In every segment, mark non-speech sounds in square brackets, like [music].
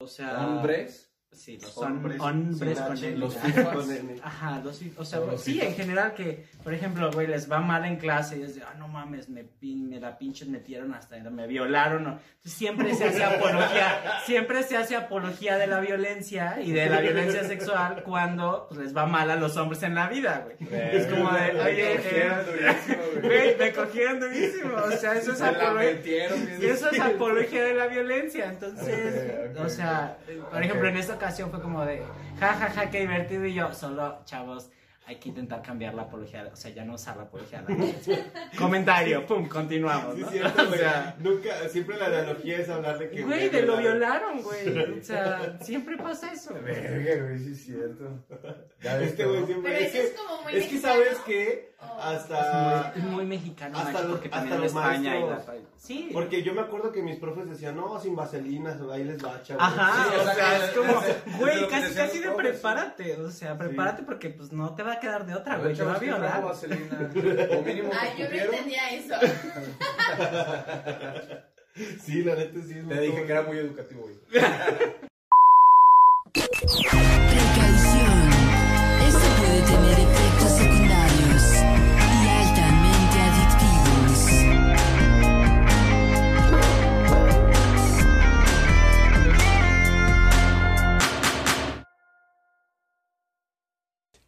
O sea, ¿Hombres? Sí, los Hombres hombres, con H, N. Los. Con N. Ajá, los o sea, Los sí, fifas. en general que, por ejemplo, güey, les va mal en clase y es de, ah, no mames, me, me la pinches metieron hasta, me violaron. Entonces, siempre se hace apología, [laughs] siempre se hace apología de la violencia y de la violencia sexual cuando pues, les va mal a los hombres en la vida, güey. Es como de, Me oye, cogieron eh, durísimo, güey. me cogieron durísimo, o sea, eso es apología. metieron, eso es apología de la violencia, entonces, ok, o sea, por ejemplo, en esta ocasión fue como de, ja, ja, ja, qué divertido, y yo, solo, chavos, hay que intentar cambiar la apología, o sea, ya no usar la apología la. [laughs] Comentario, pum, continuamos, Sí, ¿no? es cierto, [laughs] O sea, Nunca, siempre la analogía es hablar de que. güey, de lo violaron. güey, o sea, [laughs] siempre pasa eso. Verga, güey, sí es cierto. Este güey siempre. Pero es eso es como muy es que mexicano. sabes que Oh. hasta. Es muy mexicano, Hasta macho, los- porque hasta también en los España y la... maestros. Sí. Porque yo me acuerdo que mis profes decían, no, sin vaselinas, ahí les va, chavos. Ajá, Sí, o sea, es como, [laughs] es- es güey, casi, casi los de prepárate, o sea, prepárate porque pues no te va a quedar de otra, güey, te va a Chavos, ¿quién trajo violar. vaselina? [laughs] O mínimo Ay, yo no entendía eso. Sí, [laughs] Sí, la neta sí. es muy Te dije como- que era muy educativo, güey.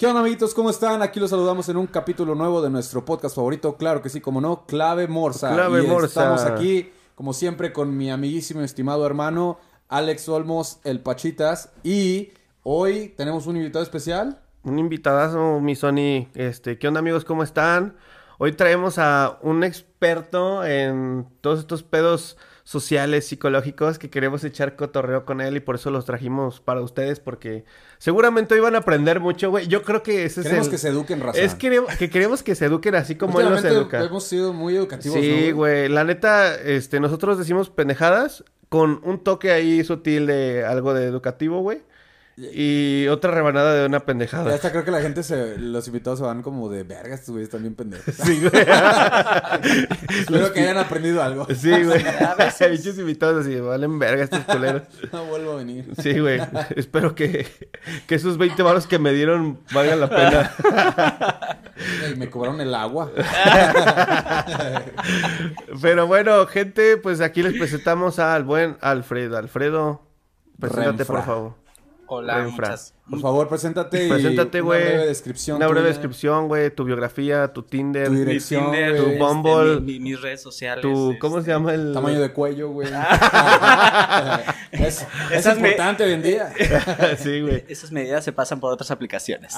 ¿Qué onda, amiguitos? ¿Cómo están? Aquí los saludamos en un capítulo nuevo de nuestro podcast favorito. Claro que sí, como no, Clave Morsa. Clave Y Morsa. Estamos aquí, como siempre, con mi amiguísimo, estimado hermano, Alex Olmos, el Pachitas. Y hoy tenemos un invitado especial. Un invitadazo, mi Sony. Este, ¿qué onda, amigos? ¿Cómo están? Hoy traemos a un experto en todos estos pedos sociales, psicológicos, que queremos echar cotorreo con él y por eso los trajimos para ustedes, porque seguramente hoy van a aprender mucho, güey. Yo creo que ese Queremos es el... que se eduquen, raza. Es que, que queremos que se eduquen así como él Últimamente educa. hemos sido muy educativos, ¿no, Sí, güey. La neta, este, nosotros decimos pendejadas con un toque ahí sutil de algo de educativo, güey. Y otra rebanada de una Ya pendejada. hasta creo que la gente, se, los invitados se van como de verga, estos güeyes están bien pendejos. Sí, güey. [laughs] Espero que hayan aprendido algo. Sí, güey. [laughs] Bichos invitados así, valen verga estos culeros. [laughs] No vuelvo a venir. Sí, güey. Espero que, que esos 20 baros que me dieron valgan la pena. Y me cobraron el agua. Pero bueno, gente, pues aquí les presentamos al buen Alfredo. Alfredo, preséntate, Renfra. por favor. Hola, Renfra. muchas. Por favor, preséntate y Preséntate, güey. una breve descripción. Una breve tuya, descripción, güey. Tu biografía, tu Tinder. Tu Mi dirección, Tinder, güey. tu este, Bumble, mi- mi- mis redes sociales. Tu, este, ¿cómo se llama el...? Tamaño de cuello, güey. [laughs] [laughs] es es me- importante hoy en día. [laughs] sí, güey. Esas medidas se pasan por otras aplicaciones.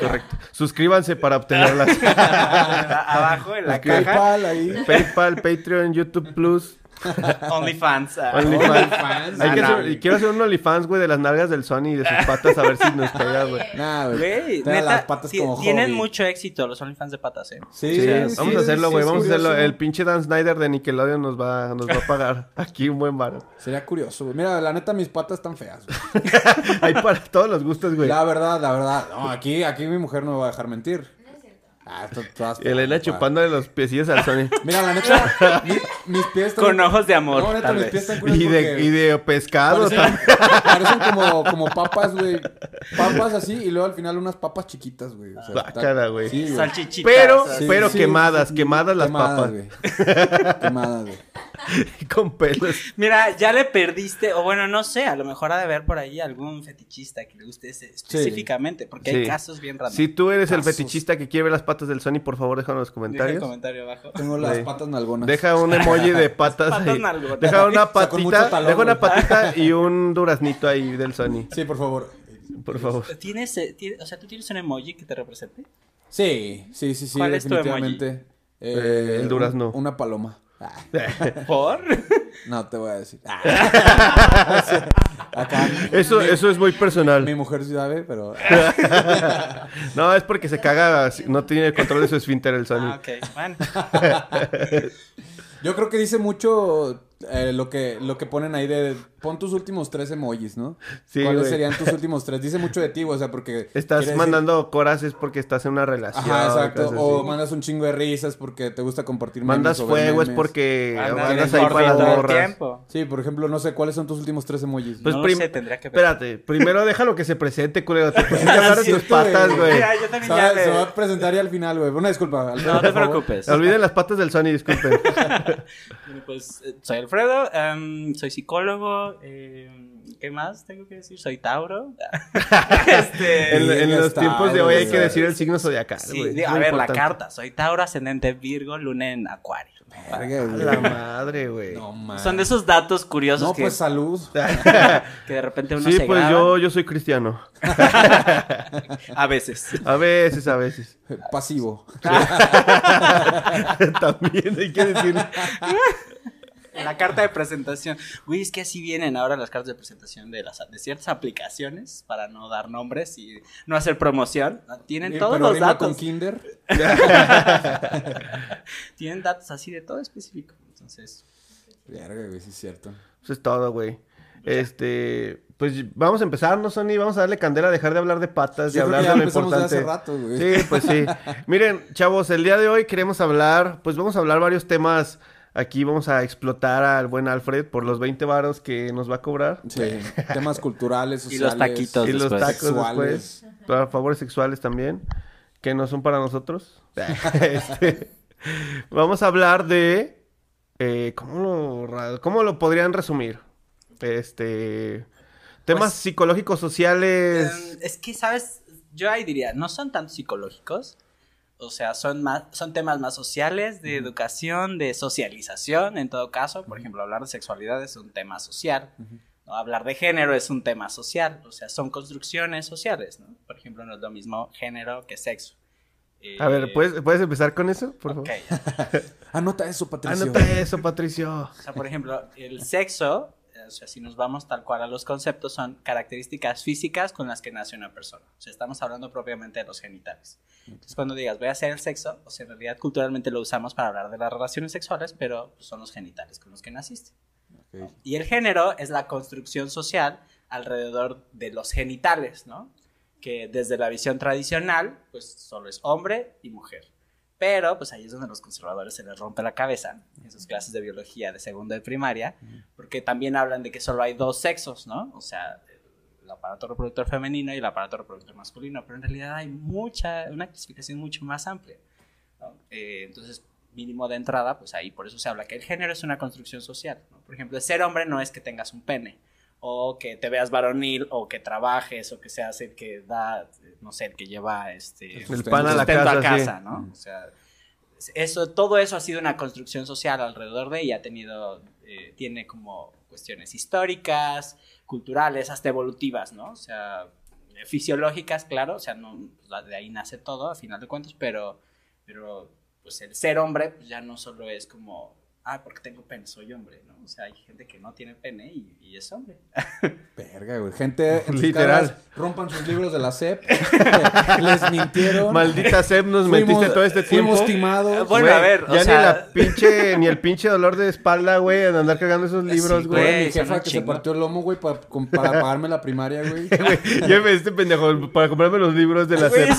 Correcto. Suscríbanse para obtenerlas. Abajo en la caja, PayPal ahí. PayPal, Patreon, YouTube Plus, [laughs] OnlyFans. [laughs] ah. OnlyFans. OnlyFans. Hay que hacer- no. y quiero hacer un OnlyFans, güey, de las nalgas del Sony y de sus patas a ver si nos [laughs] pega, güey. Nah, güey. Las patas como tienen hobby. mucho éxito los OnlyFans de patas, ¿eh? Sí, Sí, sí, vamos a hacerlo, güey. vamos a hacerlo. curioso. El pinche Dan Snyder de Nickelodeon nos va, nos va a pagar aquí un buen bar. Sería curioso, güey. Mira, la neta, mis patas están feas, güey. Hay para todos los gustos, güey. La verdad, la verdad. No, aquí, aquí mi mujer no me va a dejar mentir. Ah, esto todas Elena chupándole los piecillos al Sony. [laughs] Mira, la neta, mi- mis pies están... Con ojos de amor, No, neta, tal mis vez. pies están curiosos Y de, y de pescado. Parecen, [laughs] parecen como, como papas, güey. Papas así y luego al final unas papas chiquitas, güey. O sea, Guácala, güey. Sí. Salchichitas. Pero, pero Sí, quemadas, sí, quemadas las quemadas, papas. güey. Quemadas, güey. [laughs] Con pelos. Mira, ya le perdiste, o bueno, no sé, a lo mejor ha de haber por ahí algún fetichista que le guste ese específicamente, porque hay casos bien raros. Si tú eres el fetichista que quiere ver las patas del Sony, por favor, déjalo en los Deja el comentarios. comentario abajo. Tengo las Sí. patas nalgonas. Deja un emoji de [laughs] patas. Patas ahí. nalgonas. Deja una patita, talón, deja una patita [laughs] y un duraznito ahí del Sony, Sí, por favor. por favor. ¿Tienes, eh, o sea, ¿tú tienes un emoji que te represente? Sí, sí, sí, sí, ¿Cuál es tu definitivamente. Eh, el durazno. un- Una paloma. [laughs] ¿Por? no te voy a decir. Ah. [laughs] Acá. Eso, mi, eso es muy personal. Mi mujer sí sabe, pero. [laughs] No, es porque se caga, no tiene el control de su esfínter el Sony. Ah, ok, bueno. Yo creo que dice mucho eh, lo que lo que ponen ahí de pon tus últimos tres emojis, ¿no? Sí, ¿Cuáles güey. serían tus [laughs] últimos tres? Dice mucho de ti, güey, o sea, porque... Estás quiere decir- mandando coras es porque estás en una relación. Ajá, exacto. O así. mandas un chingo de risas porque te gusta compartir memes mandas fuego es porque Anda, andas ahí para las tiempo. Sí, por ejemplo, no sé, ¿cuáles son tus últimos tres emojis? Pues no prim- lo sé, tendría que. Espérate, primero déjalo que se presente, culero. Te [laughs] pusiste a hablar de tus patas, güey. Mira, yo también se, ya le- se va a presentar ya al final, güey. Una disculpa. Alfredo, No te preocupes. Olviden las patas del Sony, disculpen. [laughs] Pues eh, soy Alfredo, em, soy psicólogo. Em, ¿Qué más tengo que decir? Soy Tauro. [laughs] este, en los está, tiempos de hoy hay que decir el signo zodiacal, sí, Es a ver, la carta. Soy Tauro, ascendente Virgo, luna en Acuario. Verga, A güey. La madre, güey. No. Son de esos datos curiosos No, que, pues salud. [laughs] que de repente uno Sí, se pues graba. yo, yo soy cristiano. [laughs] A veces. A veces, a veces. Pasivo. También hay que decir. En la carta de presentación. Güey, es que así vienen ahora las cartas de presentación de, las, de ciertas aplicaciones para no dar nombres y no hacer promoción. Tienen Eh, todos pero los datos. con Kinder. [laughs] Tienen datos así de todo específico. Entonces, Verga, güey, sí es cierto. Eso es todo, güey. Este, pues vamos a empezar, ¿no, Sony? Vamos a darle candela, a dejar de hablar de patas y hablar de lo importante. hace rato, güey. Sí, pues sí. [laughs] Miren, chavos, el día de hoy queremos hablar, pues vamos a hablar varios temas. Aquí vamos a explotar al buen Alfred por los 20 varos que nos va a cobrar. Sí, temas [laughs] culturales, Y sociales. los taquitos. Y los después. tacos Sexuales. después. Para favores sexuales también. Que no son para nosotros. [laughs] [laughs] Este, vamos a hablar de. eh, ¿cómo, lo, ¿Cómo lo podrían resumir? Este. Temas Pues, psicológicos sociales. Em, es que, ¿sabes? Yo ahí diría, no son tanto psicológicos. O sea, son, más, son temas más sociales, de educación, de socialización, en todo caso. Por ejemplo, hablar de sexualidad es un tema social. ¿no? Hablar de género es un tema social. O sea, son construcciones sociales, ¿no? Por ejemplo, no es lo mismo género que sexo. a ver, Eh, ¿puedes, ¿puedes empezar con eso? Por favor. [laughs] Anota eso, Patricio. Anota eso, Patricio. O sea, por ejemplo, el sexo, o sea, si nos vamos tal cual a los conceptos, son características físicas con las que nace una persona. O sea, estamos hablando propiamente de los genitales. Entonces, cuando digas voy a hacer el sexo, o sea, en realidad culturalmente lo usamos para hablar de las relaciones sexuales, pero pues, son los genitales con los que naciste. Ok. Y el género es la construcción social alrededor de los genitales, ¿no? Que desde la visión tradicional, pues solo es hombre y mujer. Pero, pues ahí es donde los conservadores se les rompe la cabeza, en sus clases de biología de segundo de primaria, porque también hablan de que solo hay dos sexos, ¿no? O sea, el aparato reproductor femenino y el aparato reproductor masculino, pero en realidad hay mucha, una clasificación mucho más amplia. ¿no? Eh, entonces, mínimo de entrada, pues ahí por eso se habla que el género es una construcción social. ¿no? Por ejemplo, ser hombre no es que tengas un pene, o que te veas varonil, o que trabajes, o que seas el que da, no sé, el que lleva este El pan a la casa, sí. ¿no? O sea, eso, todo eso ha sido una construcción social alrededor de ella, ha tenido, eh, tiene como cuestiones históricas, culturales, hasta evolutivas, ¿no? O sea, fisiológicas, claro, o sea, no, pues, de ahí nace todo, a final de cuentas, pero, pero pues el ser hombre pues, ya no solo es como, ah, porque tengo pene, soy hombre, ¿no? O sea, hay gente que no tiene pene y, y es hombre. Verga, güey. Gente, Literal. casas, rompan sus libros de la SEP. [laughs] Les mintieron. Maldita Seb, nos Fuimos- metiste todo este tiempo. Fuimos timados. Bueno, Güey, a ver, o ya sea- ni la pinche, ni el pinche dolor de espalda, güey, de andar cagando esos libros, Sí, güey. Güey, mi jefa que se partió el lomo, güey, para pagarme la primaria, güey. [laughs] Ya me este pendejo para comprarme los libros de la SEP. [laughs] esos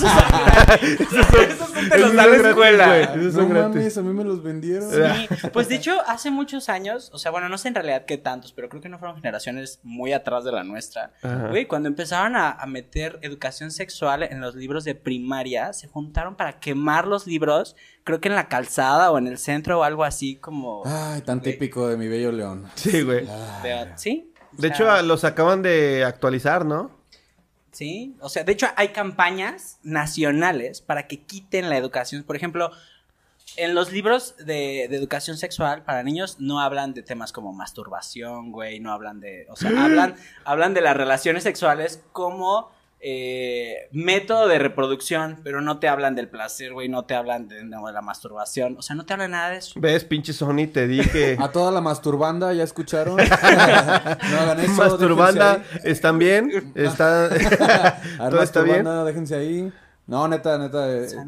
son, esos son te los da la escuela. güey. Esos No son gratis. mames, a mí me los vendieron. Sí, pues de hecho, hace muchos años, o sea, bueno, no sé en realidad qué tantos, pero creo que no fueron generaciones muy atrás de la nuestra. Ajá. Güey, cuando empezaron a, a meter educación sexual en los libros de primaria, se juntaron para quemar los libros, creo que en la calzada o en el centro o algo así como... Ay, tan típico de mi bello león. Sí, güey. de- ¿Sí? O De sea, hecho, los acaban de actualizar, ¿no? Sí, o sea, de hecho hay campañas nacionales para que quiten la educación. Por ejemplo, en los libros de, de educación sexual para niños no hablan de temas como masturbación, güey, no hablan de, o sea, [gasps] hablan, hablan de las relaciones sexuales como eh, método de reproducción, pero no te hablan del placer, güey, no te hablan de, no, de la masturbación, o sea, no te hablan nada de eso. ¿Ves, pinche Sony? Te dije. [laughs] A toda la masturbanda, ¿ya escucharon? [laughs] no hagan eso. Masturbanda, ¿están bien? [laughs] Está... ahí. A ver, ¿Todo está bien? masturbanda, déjense ahí. No, neta, neta. eh, O sea,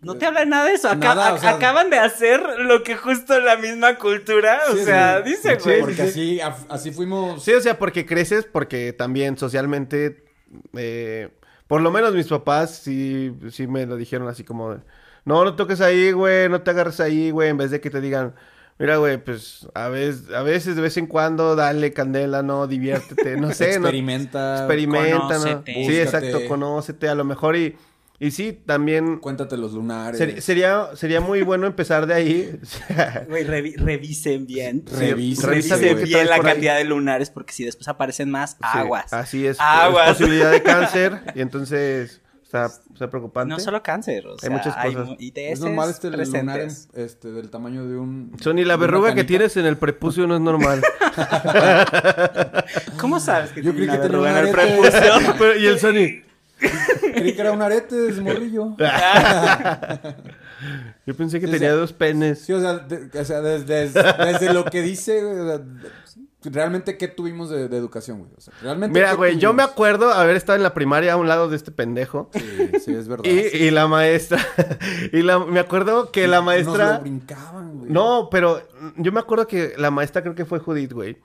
No te habla nada de eso. Aca- Nada, o ac- sea- acaban de hacer lo que justo la misma cultura, o Sí, sea, sí. dice, Sí, güey. Porque así, así fuimos. Sí, o sea, porque creces, porque también socialmente, eh, por lo menos mis papás sí, sí me lo dijeron así como, no, no toques ahí, güey, no te agarres ahí, güey, en vez de que te digan, mira, güey, pues a veces, a veces de vez en cuando dale candela, no, diviértete, no sé, no, experimenta. experimenta, ¿no? Sí, exacto, conócete, a lo mejor y, y sí, también Cuéntate los lunares. ser- sería, sería muy bueno empezar de ahí. [laughs] Güey, revi- revisen bien. Revisa, revisa Revisen bien la ahí. cantidad de lunares, porque si después aparecen más, Sí, aguas. así es, Aguas. es posibilidad de cáncer [laughs] y entonces está, está preocupante. No solo cáncer, o sea, muchas cosas. Es normal este lunar en- este, del tamaño de un. Sony, la verruga que tienes en el prepucio no es normal. [laughs] ¿Cómo sabes que Yo creí que verruga en el prepucio? Pero, y el Sony. [laughs] Creí que era un arete de morrillo. [laughs] Yo pensé que tenía dos penes. Sí, o sea, de- o sea, desde, desde lo que dice, güey, o sea, realmente, ¿qué tuvimos de, de educación, güey? O sea, realmente. Mira, ¿qué güey, yo me acuerdo haber estado en la primaria a un lado de este pendejo. Sí, sí, es verdad. Y, y la maestra. [laughs] y la, me acuerdo que la Nos maestra. lo brincaban, güey. No, pero yo me acuerdo que la maestra, creo que fue Judith, güey.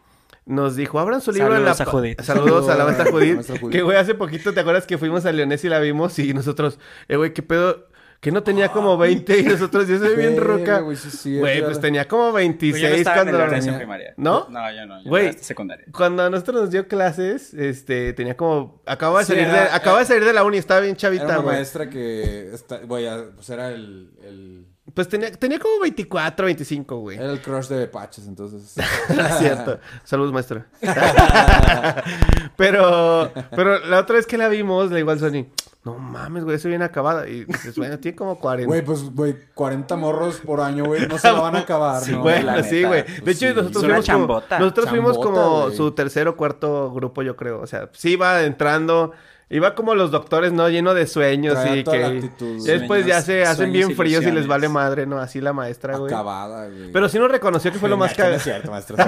Nos dijo, abran su libro en la... Saludos a Judith. Saludos a la maestra Judith. [laughs] Que, güey, hace poquito, ¿te acuerdas que fuimos a Leonés y la vimos? Y nosotros, eh, güey, ¿qué pedo? Que no tenía como 20 y nosotros, yo soy bien roca. güey, sí, sí, Güey, es pues tenía como Pues yo no 26 estaba en el cuando... Tenía- primaria. ¿No? No, yo no. Yo Güey. era secundaria. Cuando a nosotros nos dio clases, este, tenía como... Acababa de Sí, salir, era- de, acababa de salir de la uni, estaba bien Era chavita, una güey. maestra que, está, güey, pues era el, el, Pues tenía, tenía como 24, 25, güey. era el crush de Paches, entonces. [laughs] Es cierto. Saludos, maestra. [laughs] pero, pero la otra vez que la vimos, le digo al Sony, no mames, güey, eso viene acabada. Y dices, bueno, tiene como 40. Güey, pues, güey, 40 morros por año, güey, no se lo van a [laughs] acabar, ¿no? Bueno, la sí, neta. güey. Pues De hecho, sí. nosotros fuimos como, chambota. nosotros fuimos como su tercer o cuarto grupo, yo creo. O sea, sí iba entrando, iba como los doctores, ¿no? Lleno de sueños y que... la actitud, y después ya se hacen bien fríos y les vale madre, ¿no? Así la maestra, güey. Acabada, güey. Pero sí nos reconoció que fue lo [laughs] más cagado. No es cierto. [laughs]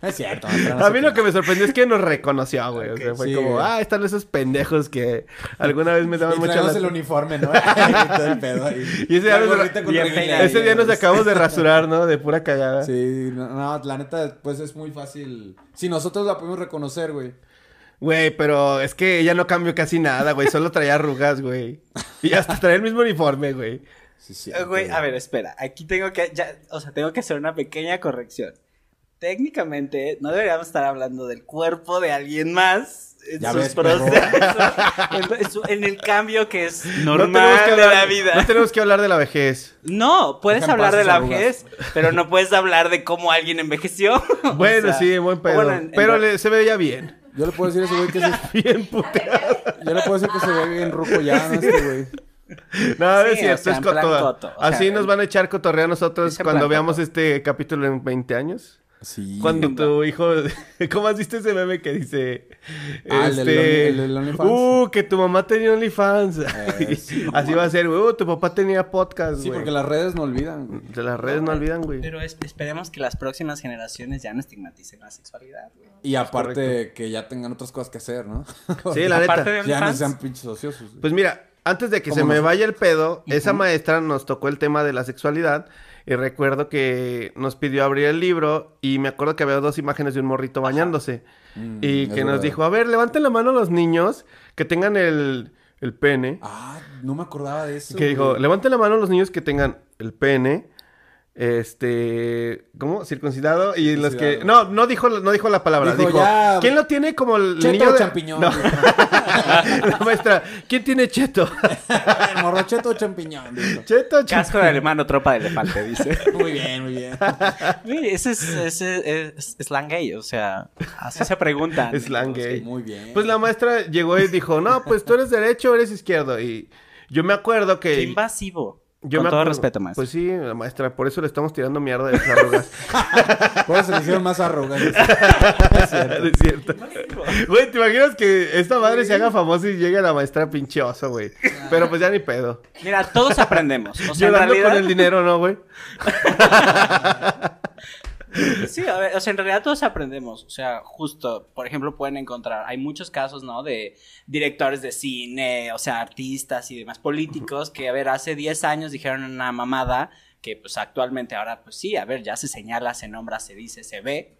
No es cierto, maestro. no A mí lo que me sorprendió es que nos reconoció, güey. O sea, fue sí, como, güey. ah, están esos pendejos que alguna vez me daban Y lástima. el uniforme, ¿no? [laughs] Y todo el pedo ahí. Y ese día nos- peinado. Ese día nos acabamos de rasurar, ¿no? De pura cagada. Sí, no, no, la neta, pues es muy fácil. Si nosotros la podemos reconocer, güey. Güey, pero es que ella no cambió casi nada, güey. Solo traía arrugas, güey. Y hasta traía el mismo uniforme, güey. Sí, sí. Güey, a ver, espera. Aquí tengo que, ya, o sea, tengo que hacer una pequeña corrección. Técnicamente, no deberíamos estar hablando del cuerpo de alguien más en Ya sus ves, procesos, en, el cambio que es No normal que de la vida. No tenemos que hablar de la vejez. No, puedes hablar de la arrugas. vejez, pero no puedes hablar de cómo alguien envejeció. [laughs] O Bueno, sea, sí, buen pedo. bueno, en- en pero le- se veía bien. Yo le puedo decir a ese güey que se... [laughs] Bien puteado. Yo le puedo decir que se ve bien ruco ya, ¿no? Este güey. No, Sí, es cierto, o sea, es coto. coto, o Así sea, nos van a echar cotorrea a nosotros cuando veamos coto. este capítulo en 20 años. Sí. Cuando tu hijo. [laughs] ¿Cómo has visto ese meme que dice? Ah, el este, Only- el del OnlyFans. Uh, que tu mamá tenía OnlyFans. Eh, [laughs] sí, Así va a ser, güey. Uh, tu papá tenía podcast, Sí, porque las redes no olvidan, güey. Las redes no olvidan, güey. Pero es- esperemos que las próximas generaciones ya no estigmaticen la sexualidad, güey. Y aparte que ya tengan otras cosas que hacer, ¿no? Sí, [laughs] la neta. de ya no sean pinches ociosos. Pues mira, antes de que se me vaya el pedo, esa maestra nos tocó el tema de la sexualidad. Y recuerdo que nos pidió abrir el libro y me acuerdo que había dos imágenes de un morrito bañándose. Mm, y que nos verdad. dijo, a ver, levanten la mano los niños que tengan el, el pene. Ah, no me acordaba de eso. que dijo, levanten la mano los niños que tengan el pene. Este, ¿cómo? Circuncidado y los que no, no dijo no dijo la palabra, Dijo, dijo, ya- ¿quién lo tiene como el Cheto niño o de champiñón. No. [laughs] la maestra, ¿quién tiene cheto? [laughs] El morrocheto o champiñón. dijo. cheto, cheto. Casco de alemán o tropa de elefante, dice. [laughs] Muy bien, muy bien. Mire, ese es, ese es slang gay, o sea, así se preguntan. Slang gay. Muy bien. Pues la maestra llegó y dijo, "No, pues tú eres derecho o eres izquierdo." Y yo me acuerdo que Qué invasivo. Yo Con me todo acuerdo- respeto, maestro. Pues sí, la maestra, por eso le estamos tirando mierda de las arrugas. [laughs] Por eso se le hicieron más arrogantes. [laughs] es cierto. Güey, ¿te imaginas que esta madre se haga famosa y llegue la maestra pinche oso, güey? Pero pues ya ni pedo. Mira, todos aprendemos. O sea, en Llorando realidad, con el dinero, ¿no, güey? [laughs] Sí, a ver, o sea, en realidad todos aprendemos. O sea, justo, por ejemplo, pueden encontrar, hay muchos casos, ¿no? De directores de cine, o sea, artistas y demás políticos que, a ver, hace 10 años dijeron una mamada que, pues, actualmente ahora, pues sí, a ver, ya se señala, se nombra, se dice, se ve.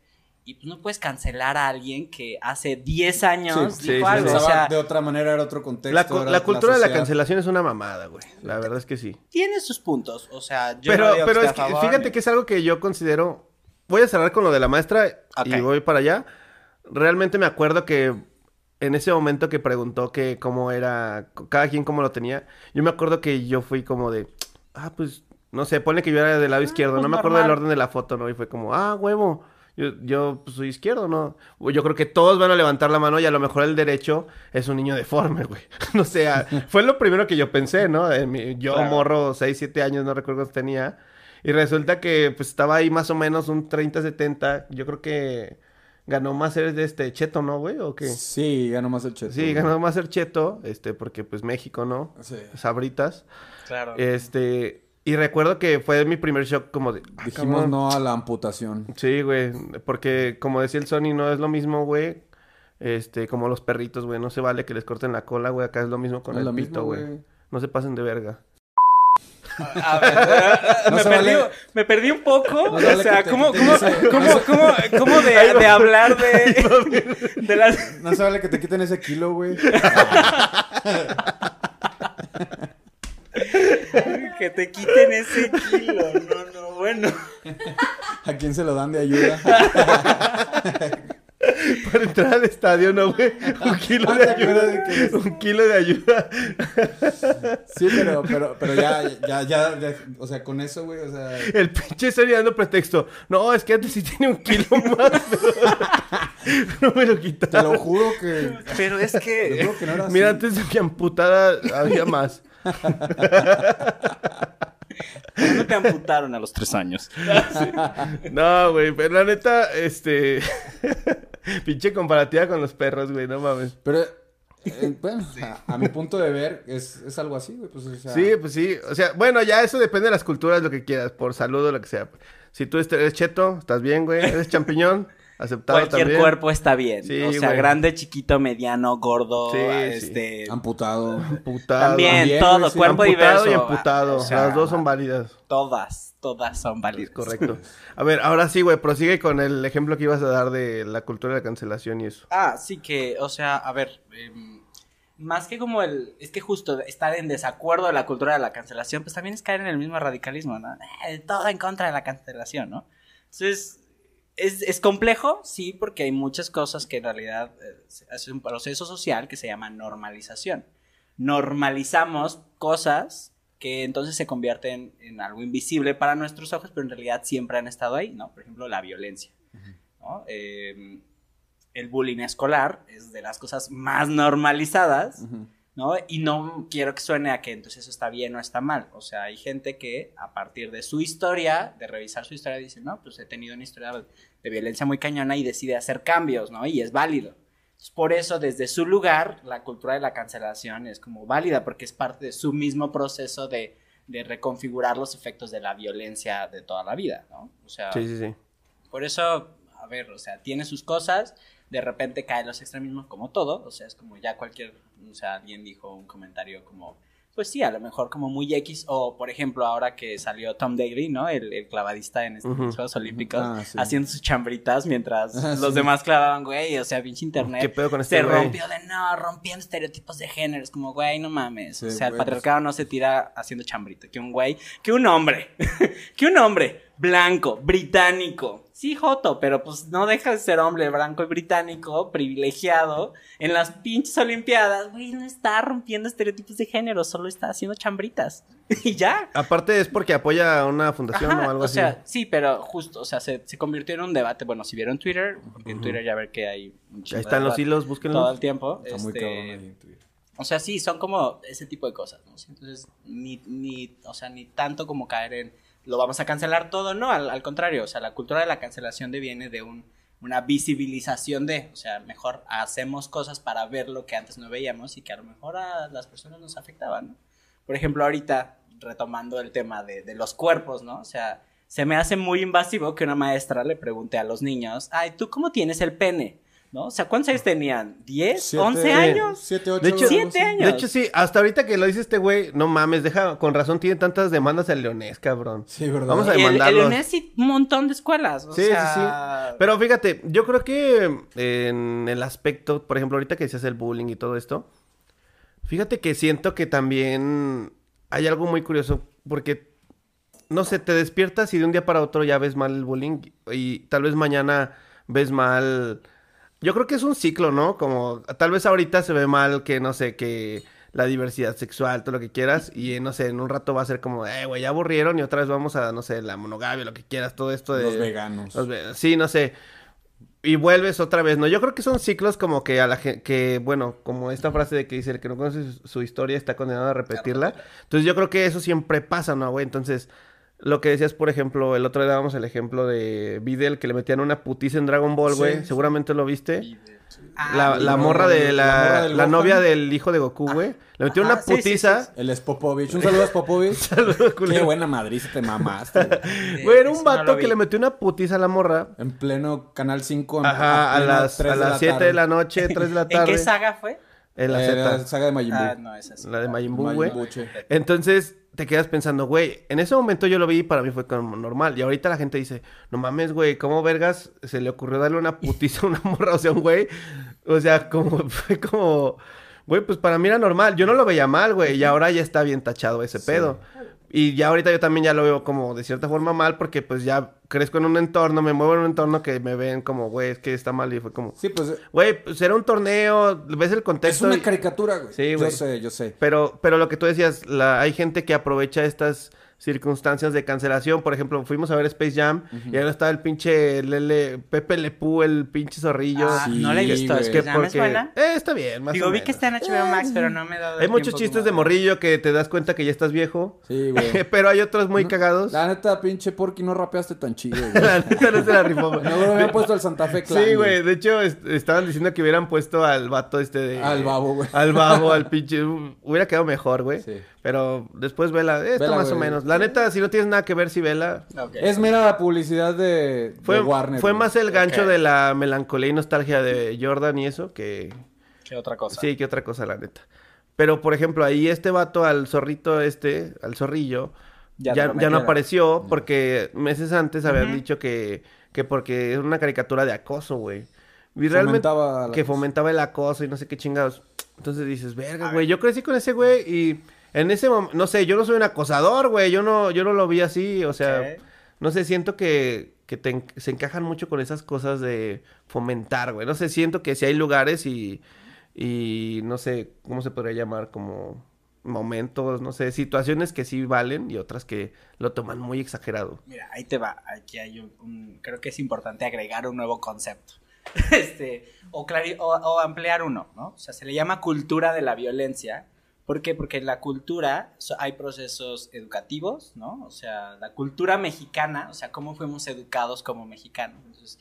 Y pues no puedes cancelar a alguien que hace 10 años Sí, dijo sí, algo. O sea, de otra manera, era otro contexto. La, la cultura de la cancelación es una mamada, güey. La verdad es que sí. tiene sus puntos. O sea, yo pero no digo pero que es que favor, fíjate ni- que es algo que yo considero. Voy a cerrar con lo de la maestra y Ok. voy para allá. Realmente me acuerdo que en ese momento que preguntó que cómo era, cada quien cómo lo tenía, yo me acuerdo que yo fui como de, ah, pues, no sé, pone que yo era del lado izquierdo, pues no me acuerdo del orden de la foto, ¿no? Y fue como, ah, huevo. Yo, yo pues, soy izquierdo, ¿no? Yo creo que todos van a levantar la mano y a lo mejor el derecho es un niño deforme, güey. [laughs] no sé, ah, fue lo primero que yo pensé, ¿no? En mi- yo Claro. morro 6, 7 años, no recuerdo cuántos tenía. Y resulta que pues estaba ahí más o menos un 30-70. Yo creo que ganó más ser de este Cheto, ¿no, güey? ¿O qué? Sí, ganó más el cheto. Sí, ganó más ser Cheto, este, porque pues México, ¿no? Sí. Sabritas. Claro. Este, y recuerdo que fue mi primer shock como de... ah, Dijimos cabrón. no a la amputación. Sí, güey, porque como decía el Sony, no es lo mismo, güey. Este, como los perritos, güey, no se vale que les corten la cola, güey. Acá es lo mismo con No el lo pito, mismo, güey. güey. No se pasen de verga. A ver, No me, perdí, vale- me perdí un poco. No se vale o sea, te ¿cómo, cómo, cómo, cómo, cómo de, de hablar de, [laughs] de las... No se vale que te quiten ese kilo, güey. Que te quiten ese kilo. No, no, bueno. ¿A quién se lo dan de ayuda? [laughs] Para entrar al estadio, ¿no, güey? [laughs] Un kilo de ¿Te acuerdas de ayuda. que es- Un kilo de ayuda. Sí, pero, pero, pero ya, ya, ya, ya, o sea, con eso, güey, o sea... El pinche Sony dando pretexto. No, es que antes sí tiene un kilo [laughs] más. pero [laughs] no me lo Te quitaron. lo juro que... Pero es Te que... juro que no era así. Mira, antes de mi amputada había más. No te amputaron a los tres años. No, güey, pero la neta, este. [laughs] pinche comparativa con los perros, güey, no mames. Pero, eh, bueno, a, a mi punto de ver, es, es algo así, güey, pues, o sea... Sí, pues sí. O sea, bueno, ya eso depende de las culturas, lo que quieras, por salud o lo que sea. Si tú eres cheto, estás bien, güey. Eres champiñón, aceptado Cualquier también. cuerpo está bien. Sí, o sea, güey. grande, chiquito, mediano, gordo, Sí, sí. este... Amputado. Amputado. También, También, todo, cuerpo Amputado diverso. y amputado. o sea, Las dos son válidas. Todas, todas son válidas. Correcto. A ver, ahora sí, güey, prosigue con el ejemplo que ibas a dar de la cultura de la cancelación y eso. Ah, sí que, o sea, a ver, em, más que como el, es que justo estar en desacuerdo de la cultura de la cancelación, pues también es caer en el mismo radicalismo, ¿no? Eh, todo en contra de la cancelación, ¿no? Entonces, es, es complejo, sí, porque hay muchas cosas que en realidad eh, es un proceso social que se llama normalización. Normalizamos cosas que entonces se convierten en algo invisible para nuestros ojos, pero en realidad siempre han estado ahí, ¿no? Por ejemplo, la violencia, ¿no? Em, el bullying escolar es de las cosas más normalizadas. ¿No? Y no quiero que suene a que entonces eso está bien o está mal. O sea, hay gente que a partir de su historia, de revisar su historia, dice, no, pues he tenido una historia de violencia muy cañona y decide hacer cambios, ¿no? Y es válido. Entonces, por eso, desde su lugar, la cultura de la cancelación es como válida, porque es parte de su mismo proceso de, de reconfigurar los efectos de la violencia de toda la vida, ¿no? O sea, Sí, sí, sí. por eso, a ver, o sea, tiene sus cosas, de repente caen los extremismos como todo, o sea, es como ya cualquier, o sea, alguien dijo un comentario como, pues sí, a lo mejor como muy X, o por ejemplo, ahora que salió Tom Daly, ¿no? El, el clavadista en estos. Juegos Olímpicos, Ah, sí. haciendo sus chambritas mientras Ah, los sí. demás clavaban, güey, o sea, pinche internet. ¿Qué pedo con este Se güey? rompió de no, rompiendo estereotipos de género, es como, güey, no mames, Sí, o sea, el patriarcado no se tira haciendo chambrita, que un güey, que un hombre, [laughs] que un hombre blanco, británico, sí, Joto, pero pues no deja de ser hombre blanco y británico, privilegiado, en las pinches olimpiadas, güey, no está rompiendo estereotipos de género, solo está haciendo chambritas, [laughs] y ya. Aparte es porque apoya a una fundación Ajá, o algo o así. sea, sí, pero justo, o sea, se, se convirtió en un debate, bueno, si vieron Twitter, porque en Twitter ya ver que hay un Ahí están los hilos, todo búsquenlos. el tiempo, Está muy este, cabrón ahí en Twitter. o sea, sí, son como ese tipo de cosas, ¿no? Entonces, ni, ni, o sea, ni tanto como caer en lo vamos a cancelar todo, no, al, al contrario, o sea, la cultura de la cancelación deviene de un, una visibilización de, o sea, mejor hacemos cosas para ver lo que antes no veíamos y que a lo mejor a las personas nos afectaban, ¿no? Por ejemplo, ahorita, retomando el tema de, de los cuerpos, ¿no? O sea, se me hace muy invasivo que una maestra le pregunte a los niños, ay, ¿tú cómo tienes el pene? ¿No? O sea, ¿cuántos años tenían? ¿10? Siete- ¿11 años? Siete, ocho. De hecho, algo Siete así. años. De hecho, sí, hasta ahorita que lo dice este güey, no mames, deja, con razón tiene tantas demandas el leonés, cabrón. Sí, ¿verdad? Vamos a Y el, el. UNES y un montón de escuelas. o Sí, sea, sí, sí. Pero fíjate, yo creo que en el aspecto, por ejemplo, ahorita que decías el bullying y todo esto, fíjate que siento que también hay algo muy curioso, porque, no sé, te despiertas y de un día para otro ya ves mal el bullying y tal vez mañana ves mal... Yo creo que es un ciclo, ¿no? Como tal vez ahorita se ve mal que, no sé, que la diversidad sexual, todo lo que quieras, y eh, no sé, en un rato va a ser como, eh, güey, ya aburrieron y otra vez vamos a, no sé, la monogamia, lo que quieras, todo esto de... Los veganos. Los ve- Sí, no sé. Y vuelves otra vez, ¿no? Yo creo que son ciclos como que a la gente, que, bueno, como esta frase de que dice, el que no conoce su, su historia está condenado a repetirla. Entonces yo creo que eso siempre pasa, ¿no, güey? Entonces, lo que decías, por ejemplo, el otro día dábamos el ejemplo de Videl, que le metían una putiza en Dragon Ball, Sí. güey. Seguramente lo viste. Ah, La, morra no, de la morra la, novia del hijo de Goku, güey. Le metió una sí, sí, putiza. sí, El es Popovich. Un saludo a Popovich. [laughs] Saludos, Qué buena madriz te mamaste. güey. [laughs] Era un no vato que le metió una putiza a la morra. En pleno Canal 5. en- Ajá, a las, tres a las 7 tarde. de la noche, 3 de la ¿En tarde. qué saga fue? En la Eh, la Z. saga de Majin Buu. Ah, no, es así. La de Majin Buu, güey. Entonces te quedas pensando, güey, en ese momento yo lo vi y para mí fue como normal. Y ahorita la gente dice, no mames, güey, ¿cómo vergas se le ocurrió darle una putiza a una morra? [laughs] O sea, un güey, o sea, como, [laughs] fue como, güey, pues para mí era normal. Yo no lo veía mal, güey, y ahora ya está bien tachado ese pedo. Y ya ahorita yo también ya lo veo como de cierta forma mal porque pues ya crezco en un entorno, me muevo en un entorno que me ven como, güey, es que está mal y fue como, Sí, pues güey, pues era un torneo, ves el es contexto. una y- caricatura, güey. Sí, güey. Yo sé, yo sé. pero, pero lo que tú decías, la, hay gente que aprovecha estas circunstancias de cancelación. Por ejemplo, fuimos a ver Space Jam y ahora estaba el pinche Lele, Pepe Lepú, el pinche zorrillo. Ah, Sí, no la he visto. ¿Es que que ¿Es buena? Eh, está bien, más Digo, o vi menos. que está en HBO Max, pero no me he dado Hay muchos chistes de morrillo que te das cuenta que ya estás viejo. Sí, güey. [laughs] pero hay otros muy cagados. La neta, pinche Porky, no rapeaste tan chido, [laughs] güey. La neta no se la rifó. güey. No, güey, me han puesto el Santa Fe Clan. Sí, güey. De hecho, est- estaban diciendo que hubieran puesto al vato este de... Al babo, güey. Al babo, al [laughs] pinche... Hubiera quedado mejor, güey. Sí. Pero después vela. Esto Vela, más o menos. La neta, si no tienes nada que ver, si vela. Es mera publicidad de, Fue, de Warner. fue güey. más el gancho de la melancolía y nostalgia de Jordan y eso que... ¿Qué otra cosa? Sí, que otra cosa, la neta. Pero, por ejemplo, ahí este vato al zorrito este, al zorrillo, Ya ya, no apareció porque meses antes habían dicho que, que porque es una caricatura de acoso, güey. Y realmente Fomentaba la que cosa. fomentaba el acoso y no sé qué chingados. Entonces dices, verga, güey, yo crecí con ese güey y en ese momento, no sé, yo no soy un acosador, güey, yo no, yo no lo vi así, o sea, no sé, siento que, que te en- se encajan mucho con esas cosas de fomentar, güey. No sé, siento que si hay lugares y, y no sé, ¿cómo se podría llamar? Como momentos, no sé, situaciones que sí valen y otras que lo toman muy exagerado. Mira, ahí te va. Aquí hay un, un- creo que es importante agregar un nuevo concepto. [laughs] Este, o, o ampliar uno, ¿no? O sea, se le llama cultura de la violencia. ¿Por qué? Porque en la cultura so- hay procesos educativos, ¿no? O sea, la cultura mexicana, o sea, cómo fuimos educados como mexicanos. Entonces,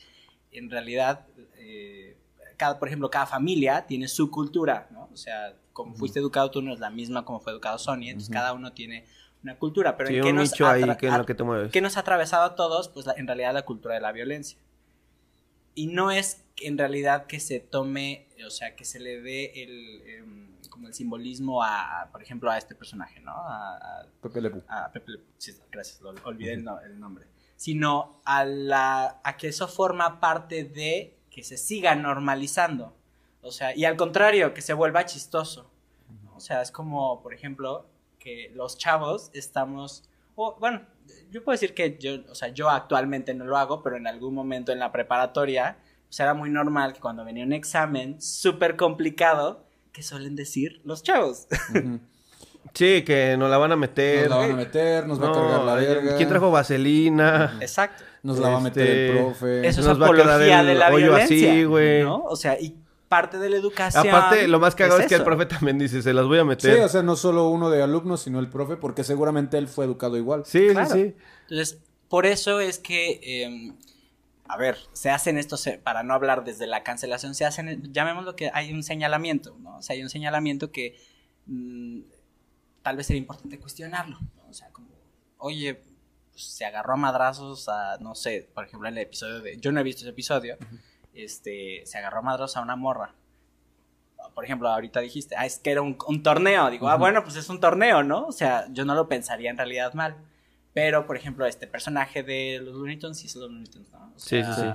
en realidad, eh, cada, por ejemplo, cada familia tiene su cultura, ¿no? O sea, como fuiste educado tú no es la misma como fue educado Sony, entonces cada uno tiene una cultura, pero Sí, ¿en qué un nos ahí que en lo at- que te mueves. ¿Qué nos ha atravesado a todos? Pues la- en realidad la cultura de la violencia. Y no es en realidad que se tome, o sea, que se le dé el, em, como el simbolismo a, por ejemplo, a este personaje, ¿no? A, a- Pepe Le Pew. a Pepe Le- sí, gracias, lo- olvidé el, el nombre. Sino a, la, a que eso forma parte de que se siga normalizando. O sea, y al contrario, que se vuelva chistoso. O sea, es como, por ejemplo, que los chavos estamos, o, bueno, yo puedo decir que yo, o sea, yo actualmente no lo hago, pero en algún momento en la preparatoria, pues era muy normal que cuando venía un examen súper complicado, que suelen decir los chavos. Sí, que nos la van a meter. Nos la van a meter, nos va a cargar la verga. ¿Quién trajo vaselina? Exacto. Nos la va a meter Este, el profe. Eso es Nos va a quedar apología el de la hoyo violencia. así, güey. ¿no? O sea, y parte de la educación. Aparte, lo más cagado es, que el profe también dice, se las voy a Sí, meter. o sea, no solo uno de alumnos, sino el profe, porque seguramente él fue educado igual. sí, Claro. sí, sí. Entonces, por eso es que, eh, a ver, se hacen estos, eh, para no hablar desde la cancelación, se hacen, llamémoslo que hay un señalamiento, ¿no? O sea, hay un señalamiento que mm, tal vez sería importante cuestionarlo, ¿no? O sea, como, oye, pues, se agarró a madrazos a, no sé, por ejemplo, en el episodio de, yo no he visto ese episodio, este, se agarró a madrazos a una morra. Por ejemplo, ahorita dijiste, ah, es que era un, un torneo. Digo, ah, bueno, pues es un torneo, ¿no? O sea, yo no lo pensaría en realidad mal. Pero, por ejemplo, este personaje de los Looney Tunes sí es los Looney Tunes, ¿no? O Sí, sí, sí.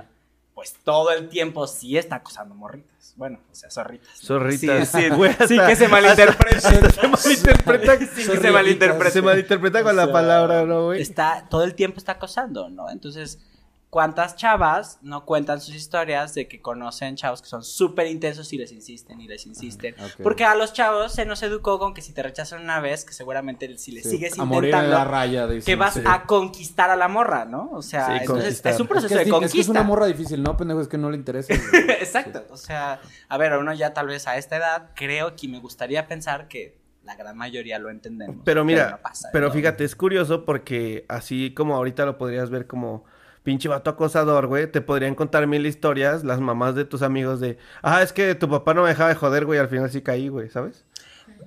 Pues todo el tiempo sí está acosando morritas. Bueno, o sea, zorritas. ¿no? Zorritas. Sí, sí, [laughs] Güey, [laughs] sí, que se malinterpreta. Se malinterpreta. Sí, que se malinterpreta. Se malinterpreta con la O sea, palabra, ¿no, güey? está todo el tiempo está acosando, ¿no? Entonces, ¿cuántas chavas no cuentan sus historias de que conocen chavos que son súper intensos y les insisten y les insisten? ok. Porque a los chavos se nos educó con que si te rechazan una vez, que seguramente si le Sí, sigues a morir en intentando, la raya. dicen, que vas sí. a conquistar a la morra, ¿no? O sea, Sí, entonces conquistar. es un Es proceso que es, de conquista. es que es una morra difícil, ¿no, pendejo? Es que no le interesa. [laughs] Exacto, o sea, a ver, uno ya tal vez a esta edad, creo que me gustaría pensar que la gran mayoría lo entendemos. Pero mira, no pasa, pero fíjate, es curioso porque así como ahorita lo podrías ver como pinche vato acosador, güey, te podrían contar mil historias las mamás de tus amigos de, ah, es que tu papá no me dejaba de joder, güey, al final sí caí, güey, ¿sabes?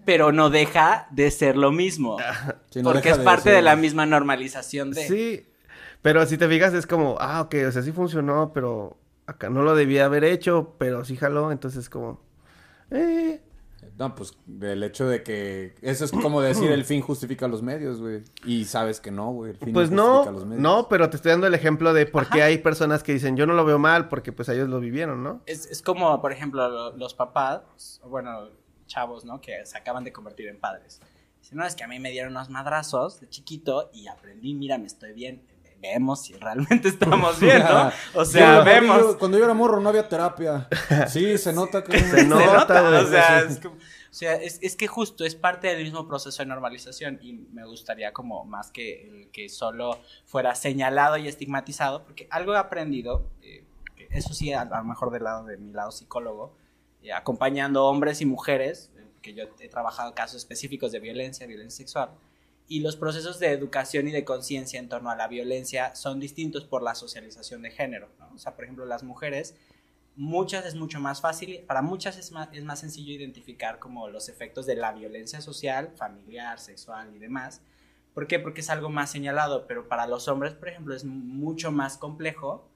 Pero no deja de ser lo mismo. [laughs] Sí, no porque es de parte ser- de la misma normalización de... Sí, pero si te fijas es como, ah, ok, o sea, sí funcionó, pero acá no lo debía haber hecho, pero sí jaló, entonces como, eh, No, pues el hecho de que. Eso es como decir el fin justifica los medios, güey. Y sabes que no, güey. El fin pues justifica no, los medios. no, pero te estoy dando el ejemplo de por qué hay personas que dicen, yo no lo veo mal, porque pues ellos lo vivieron, ¿no? Es, es como, por ejemplo, lo- los papás, bueno, chavos, ¿no? Que se acaban de convertir en padres. Dicen, no, es que a mí me dieron unos madrazos de chiquito y aprendí, mira, me estoy bien. Vemos si realmente [laughs] estamos [laughs] bien, ¿no? O sea, Yo, vemos. yo- cuando yo era morro no había terapia. Sí, [laughs] se nota que. Se nota, güey. o sea, es, como- o sea, es, es que justo es parte del mismo proceso de normalización y me gustaría como más que el que solo fuera señalado y estigmatizado, porque algo he aprendido, eh, eso sí, a, a lo mejor del lado de mi lado psicólogo, eh, acompañando hombres y mujeres, eh, que yo he trabajado casos específicos de violencia, violencia sexual, y los procesos de educación y de conciencia en torno a la violencia son distintos por la socialización de género, ¿no? O sea, por ejemplo, las mujeres muchas es mucho más fácil, para muchas es más, es más sencillo identificar como los efectos de la violencia social, familiar, sexual y demás. ¿Por qué? Porque es algo más señalado, pero para los hombres, por ejemplo, es mucho más complejo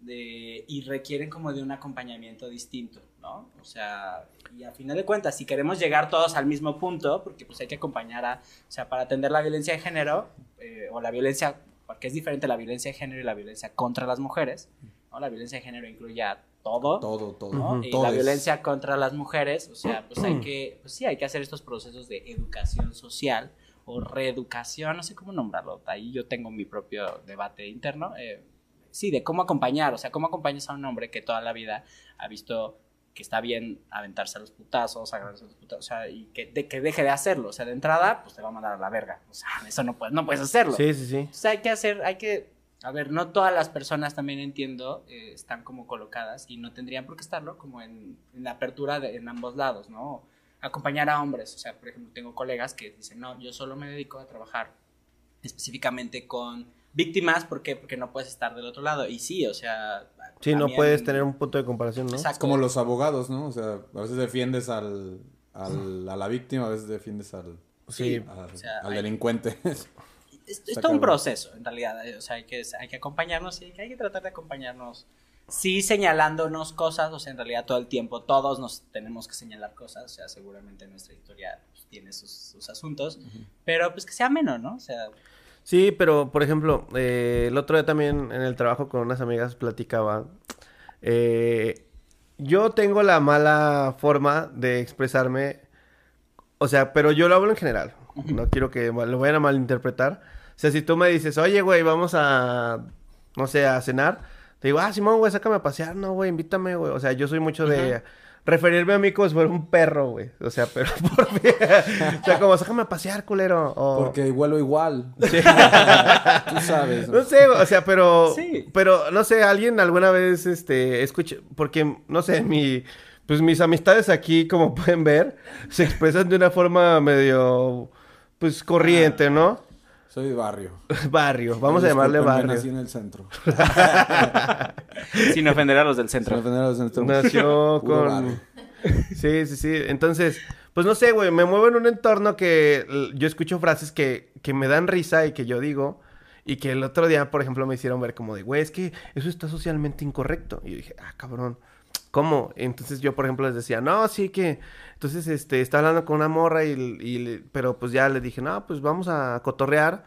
de, y requieren como de un acompañamiento distinto, ¿no? O sea, y a final de cuentas, si queremos llegar todos al mismo punto, porque pues hay que acompañar a, o sea, para atender la violencia de género, eh, o la violencia, porque es diferente la violencia de género y la violencia contra las mujeres, ¿no? La violencia de género incluye a todo, Todo, todo. ¿no? Y la violencia contra las mujeres, o sea, pues hay que, pues sí, hay que hacer estos procesos de educación social o reeducación, no sé cómo nombrarlo, ahí yo tengo mi propio debate interno, eh, sí, de cómo acompañar, o sea, cómo acompañas a un hombre que toda la vida ha visto que está bien aventarse a los putazos, agarrarse a los putazos, o sea, y que, de, que deje de hacerlo, o sea, de entrada, pues te va a mandar a la verga, o sea, [laughs] eso no puedes, no puedes hacerlo. Sí, sí, sí. Entonces hay que hacer, hay que, a ver, no todas las personas también entiendo, eh, están como colocadas y no tendrían por qué estarlo como en, en la apertura de, en ambos lados, ¿no? Acompañar a hombres, o sea, por ejemplo, tengo colegas que dicen, no, yo solo me dedico a trabajar específicamente con víctimas, ¿por qué? Porque no puedes estar del otro lado. Y sí, o sea... Sí, no puedes tener un punto de comparación, ¿no? Exacto. Es como los abogados, ¿no? O sea, a veces defiendes al, al- a la víctima, a veces defiendes al, Sí. al, o sea, al hay- delincuente. [laughs] es, todo un proceso, en realidad. O sea, hay que, hay que acompañarnos y hay que, hay que tratar de acompañarnos. Sí, señalándonos cosas, o sea, en realidad todo el tiempo todos nos tenemos que señalar cosas, o sea, seguramente nuestra historia pues, tiene sus, sus asuntos, pero pues que sea menos, ¿no? O sea, Sí, pero por ejemplo, eh, el otro día también en el trabajo con unas amigas platicaba. eh, yo tengo la mala forma de expresarme, o sea, pero yo lo hablo en general. No quiero que lo vayan a malinterpretar. O sea, si tú me dices, oye, güey, vamos a, no sé, a cenar, te digo, ah, Simón, güey, sácame a pasear, no, güey, invítame, güey. O sea, yo soy mucho de referirme a mí como si fuera un perro, güey. O sea, pero [laughs] por mí. o sea, como, sácame a pasear, culero. O... Porque vuelo igual. Sí. Tú sabes. No sé, o sea, pero. Sí. Pero, no sé, alguien alguna vez, este, escuché. Porque, no sé, mi. Pues mis amistades aquí, como pueden ver, se expresan de una forma medio. Pues corriente, ¿no? Soy de barrio. [laughs] Barrio. Vamos a llamarle barrio. Nací en el [laughs] centro. sin ofender a los del Sin centro. ofender a los centros. Nació [laughs] Puro con. Sí, sí, sí. Entonces, pues no sé, güey. Me muevo en un entorno que yo escucho frases que, que me dan risa y que yo digo. Y que el otro día, por ejemplo, me hicieron ver como de, güey, es que eso está socialmente incorrecto. Y yo dije, ah, cabrón, ¿cómo? Entonces yo, por ejemplo, les decía, no, sí que... Entonces, este, está hablando con una morra y, y le- pero pues ya le dije, no, pues vamos a cotorrear.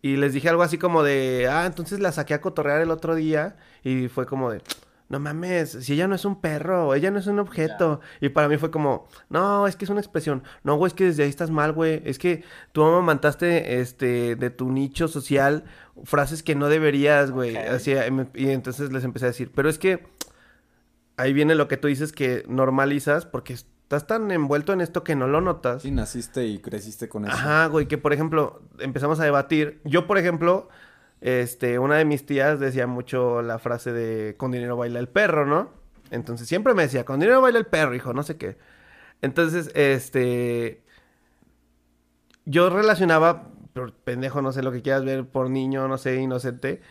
Y les dije algo así como de, ah, entonces la saqué a cotorrear el otro día. Y fue como de, no mames, si ella no es un perro, ella no es un objeto. Y para mí fue como, no, es que es una expresión. No, güey, es que desde ahí estás mal, güey. Es que tú amamantaste, este, de tu nicho social frases que no deberías, güey. Así, y entonces les empecé a decir, pero es que ahí viene lo que tú dices que normalizas porque estás tan envuelto en esto que no lo notas. Sí, naciste y creciste con eso. Ajá, güey, que por ejemplo, empezamos a debatir. Yo, por ejemplo, este, una de mis tías decía mucho la frase de con dinero baila el perro, ¿no? Entonces siempre me decía, con dinero baila el perro, hijo, no sé qué. Entonces, este, yo relacionaba, por pendejo, no sé lo que quieras ver, por niño, no sé, inocente,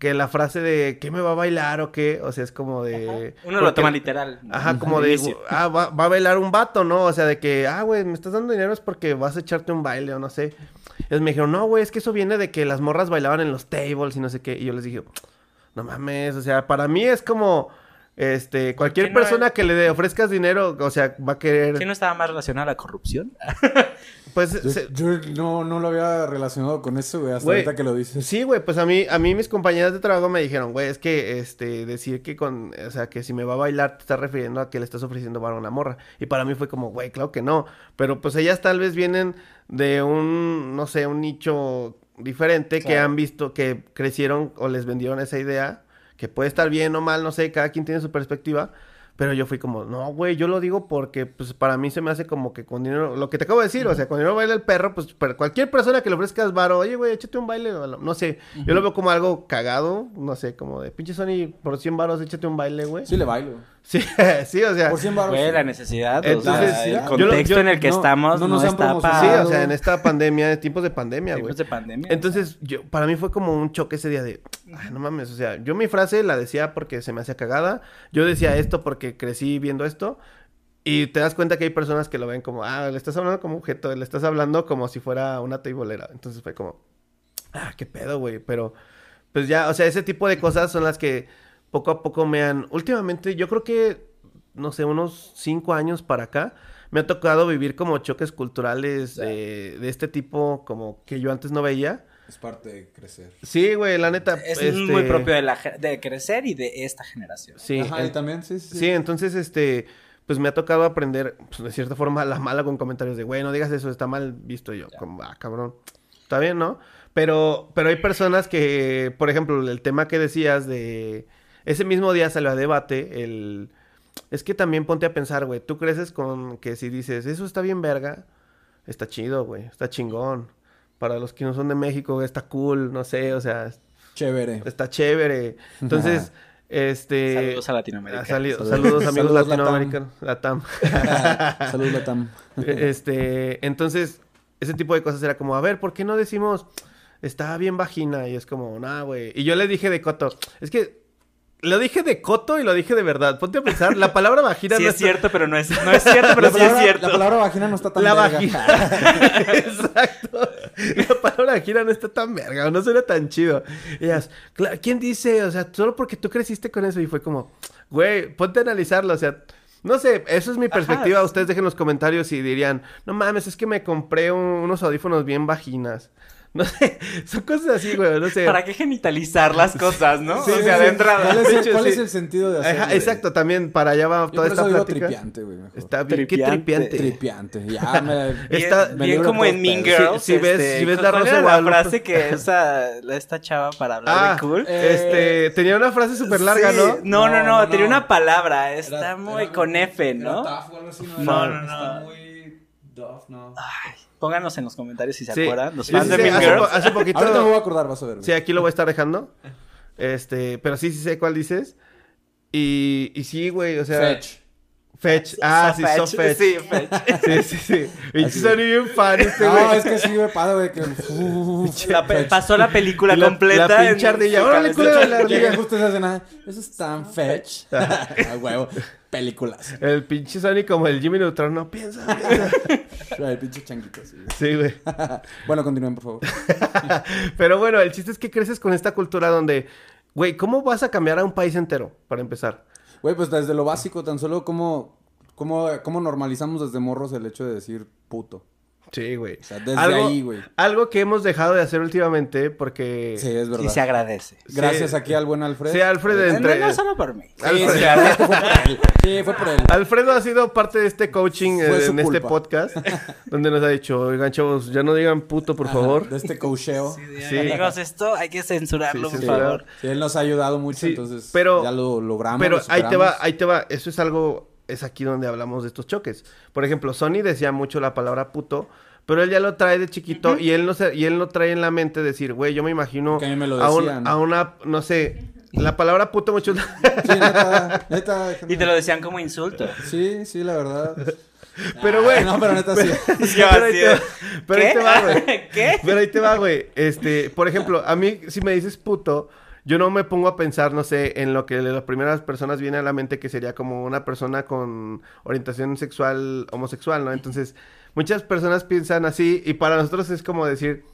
que la frase de ¿qué me va a bailar o qué? O sea, es como de... Uno lo toma literal. Ajá, como de, inicio. ah, va, va a bailar un vato, ¿no? O sea, de que, ah, güey, me estás dando dinero es porque vas a echarte un baile o no sé. Entonces me dijeron, no, güey, es que eso viene de que las morras bailaban en los tables y no sé qué. Y yo les dije, no mames, o sea, para mí es como, este, cualquier no persona que le ofrezcas dinero, o sea, va a querer, ¿Qué no estaba más relacionado a la corrupción? [laughs] pues, Yo, se- yo no, no lo había relacionado con eso, güey, hasta Güey, ahorita que lo dices. Sí, güey, pues a mí, a mí mis compañeras de trabajo me dijeron, güey, es que, este, decir que con, o sea, que si me va a bailar te estás refiriendo a que le estás ofreciendo varo a una morra. Y para mí fue como, güey, claro que no. Pero pues ellas tal vez vienen de un, no sé, un nicho diferente que han visto, que crecieron o les vendieron esa idea, que puede estar bien o mal, no sé, cada quien tiene su perspectiva. Pero yo fui como, no, güey, yo lo digo porque, pues, para mí se me hace como que con dinero, lo que te acabo de decir, o sea, con dinero baila el perro, pues, para cualquier persona que le ofrezcas varo, oye, güey, échate un baile, no sé, yo lo veo como algo cagado, no sé, como de, pinche Sony, por 100 varos, échate un baile, güey. Sí le bailo. Sí, [laughs] sí, o sea, Por 100 baros. Sí. la necesidad, o Entonces, sea, el contexto yo- en el que no- estamos no no, nos está promocionado. sí, o sea, en esta pandemia, en tiempos de pandemia, güey. tiempos de pandemia. Entonces, yo, para mí fue como un choque ese día de, "Ay, no mames, o sea, yo mi frase la decía porque se me hacía cagada, yo decía esto porque crecí viendo esto, y te das cuenta que hay personas que lo ven como, ah, le estás hablando como objeto, le estás hablando como si fuera una teibolera. Entonces fue como, ah, qué pedo, güey, pero, pues ya, o sea, ese tipo de cosas son las que poco a poco me han, últimamente, yo creo que, no sé, unos cinco años para acá, me ha tocado vivir como choques culturales de, de este tipo, como que yo antes no veía. Es parte de crecer. Sí, güey, la neta. es este, muy propio de, la, de crecer y de esta generación. Sí, Ajá, y también, sí, sí. sí, entonces, este, pues me ha tocado aprender, pues, de cierta forma, la mala con comentarios de, güey, no digas eso, está mal visto yo. Como, ah, cabrón. Está bien, ¿no? Pero, pero hay personas que, por ejemplo, el tema que decías de... Ese mismo día salió a debate el... Es que también ponte a pensar, güey, tú creces con que si dices, eso está bien verga, está chido, güey, está chingón. Para los que no son de México, está cool, no sé, o sea, Chévere. está chévere. Entonces, [laughs] este... Saludos a Latinoamérica. Saludos. saludos, amigos Saludos, latinoamericanos. Latam. [laughs] Salud, Latam. [laughs] este, entonces, ese tipo de cosas era como, a ver, ¿por qué no decimos está bien vagina? Y es como, nah, güey. Y yo le dije de coto, es que lo dije de coto y lo dije de verdad. Ponte a pensar, la palabra vagina Sí no es está- cierto, pero no es, no es cierto, pero la, sí palabra, es cierto. la palabra vagina no está tan La verga. vagina. [laughs] Exacto. La palabra vagina no está tan verga, o no suena tan chido. Y ellas, "Cla- ¿quién dice? O sea, solo porque tú creciste con eso. Y fue como, güey, ponte a analizarlo. O sea, no sé, eso es mi perspectiva. Ajá. Ustedes dejen los comentarios y dirían, no mames, es que me compré un- unos audífonos bien vaginas. No sé, [laughs] son cosas así, güey, no sé. ¿Para qué genitalizar las cosas, no? Sí, o sea, sí. de entrada. ¿Cuál es, el, hecho, cuál sí. es el sentido de hacerlo? Ajá, exacto, también para allá va Yo toda por esta eso digo plática. tripiante, güey. mejor. Está bien, qué Tripiante. tripiante. Ya me... [laughs] Bien, Está- me bien como en Mean. Girls. Si- si ves- este, si ves la ¿cuál Rosa era de Guadalupe? frase que [laughs] esa, esta chava para hablar Ah, de cool. este, tenía una frase súper larga, Sí, ¿no? No, no, No, no, no, tenía una palabra. Está Era- muy era- con F, era ¿no? tough o algo así, No, Era- no, no. Está muy tough, no. Pónganos en los comentarios si se Sí. acuerdan. Los Sí, fans sí, de sí, Mean hace, Girls. po- hace poquito. Ahorita me voy a acordar, vas a ver. Sí, aquí lo voy a estar dejando. Este, pero sí, sí sé cuál dices. Y, y sí, güey, o sea. Fetch. Fetch. Ah, sí, so fetch. Sí, Fetch. Sí, sí, sí. Pinche. Sony bien fan [laughs] este No, güey. es que sí me pasa, güey, que... [laughs] La pe- pasó la película la- completa. la pinche ardilla, órale, culero, la ardilla. justo esa escena. Eso es tan fetch. [laughs] A huevo. Películas. El pinche Sony como el Jimmy Neutron, no piensa. piensa. Ay, pinche changuito, sí. Sí, güey. Bueno, continúen, por favor. Pero bueno, el chiste es que creces con esta cultura donde, güey, ¿cómo vas a cambiar a un país entero? Para empezar. Güey, pues desde lo básico, tan solo como... ¿Cómo, normalizamos desde morros el hecho de decir puto? Sí, güey. O sea, desde algo, ahí, güey. Algo que hemos dejado de hacer últimamente porque... Sí, es verdad. Y se agradece. Gracias Sí. aquí al buen Alfred. Sí, Alfred entre... No, no solo por mí. Sí, Alfred- la fue por él. Sí, fue por él. Alfredo ha sido parte de este coaching eh, en este podcast, [laughs] donde nos ha dicho, oigan chavos, ya no digan puto, por favor. De este cocheo. Sí. Amigos, esto hay que censurarlo, Sí, por favor. Sí, él nos ha ayudado mucho, Sí, entonces pero- ya lo logramos. Pero lo ahí te va, ahí te va. Eso es algo, es aquí donde hablamos de estos choques. Por ejemplo, Sony decía mucho la palabra puto, pero él ya lo trae de chiquito y él no se, y él no trae en la mente decir, güey, yo me imagino Que a mí me lo a, un- decían. a una, no sé, la palabra puto muchos... Sí, neta, neta. Y te lo decían como insulto. Sí, sí, la verdad. [laughs] pero güey, No, pero neta sí. [laughs] pero ahí te va, pero ahí te va, güey. [laughs] ¿Qué? Pero ahí te va, güey. Este, por ejemplo, a mí, si me dices puto, yo no me pongo a pensar, no sé, en lo que las primeras personas viene a la mente, que sería como una persona con orientación sexual homosexual, ¿no? Entonces, muchas personas piensan así, y para nosotros es como decir,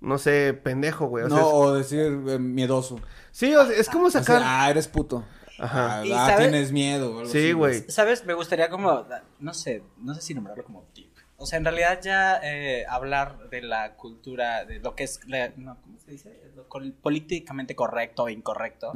no sé, pendejo, güey. O sea, No, es- o decir eh, miedoso. sí, o sea, es como O sea, sacar. ah, eres puto. Ajá. Ah, Y ah, ¿sabes? tienes miedo. o algo Sí, güey. ¿Sabes? Me gustaría como, no sé, no sé si nombrarlo como tip. O sea, en realidad ya eh, hablar de la cultura, de lo que es, la- no, ¿cómo se dice? Políticamente correcto o incorrecto.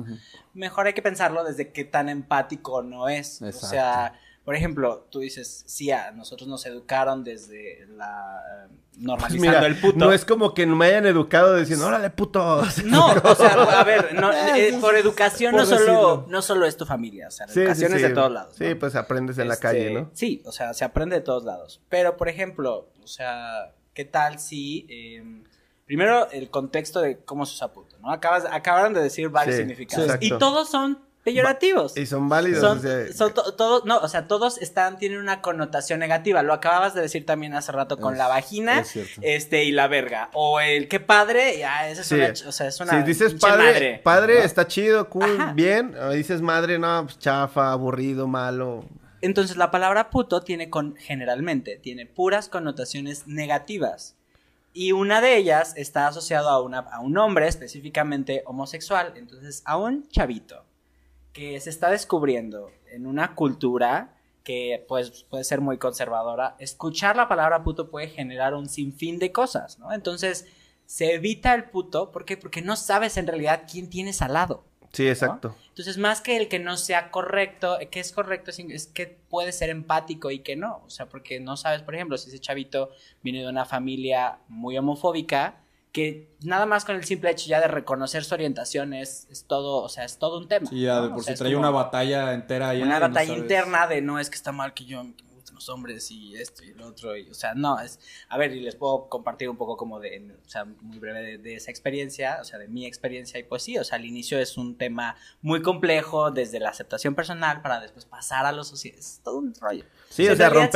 Mejor hay que pensarlo desde qué tan empático no es. O sea, por ejemplo, tú dices, sí, a nosotros nos educaron desde la... eh, normalizando mira, el puto. no es como que me hayan educado diciendo, órale, puto. [laughs] No, o sea, a ver, no, [laughs] eh, por educación no solo, decirlo. no solo es tu familia, o sea, la Sí, sí, educación es de todos lados. Sí, pues aprendes en la Este, calle, ¿no? Sí, o sea, se aprende de todos lados. Pero, por ejemplo, o sea, ¿qué tal si... eh, primero, el contexto de cómo se usa puto, ¿no? Acabas, acabaron de decir varios Sí, significados. sí, y todos son peyorativos. Y son válidos. Son, o sea, son to- todos, no, o sea, todos están, tienen una connotación negativa. Lo acababas de decir también hace rato con Es- la vagina, es este, y la verga. O el qué padre, ya, esa es Sí. una, o sea, es una si dices padre, madre. padre está chido, cool, Ajá. bien. O dices madre, no, pues chafa, aburrido, malo. Entonces la palabra puto tiene con, generalmente, tiene puras connotaciones negativas. Y una de ellas está asociado a, una, a un hombre específicamente homosexual. Entonces, a un chavito que se está descubriendo en una cultura que pues puede ser muy conservadora, escuchar la palabra puto puede generar un sinfín de cosas, ¿no? Entonces, se evita el puto, ¿por qué? Porque no sabes en realidad quién tienes al lado. Sí, exacto. Entonces, más que el que no sea correcto, que es correcto, es, que puede ser empático y que no. O sea, porque no sabes, por ejemplo, si ese chavito viene de una familia muy homofóbica, que nada más con el simple hecho ya de reconocer su orientación es, es todo, o sea, es todo un tema. Sí, ya de ¿no? por O sea, si trae como una batalla entera ahí. Una batalla interna de no es que está mal que yo los hombres y esto y lo otro. Y, o sea, no, es. A ver, y les puedo compartir un poco como de, o sea, muy breve de, de esa experiencia, o sea, de mi experiencia. Y pues sí, o sea, al inicio es un tema muy complejo desde la aceptación personal para después pasar a lo social. Es todo un rollo. Sí, o sea, por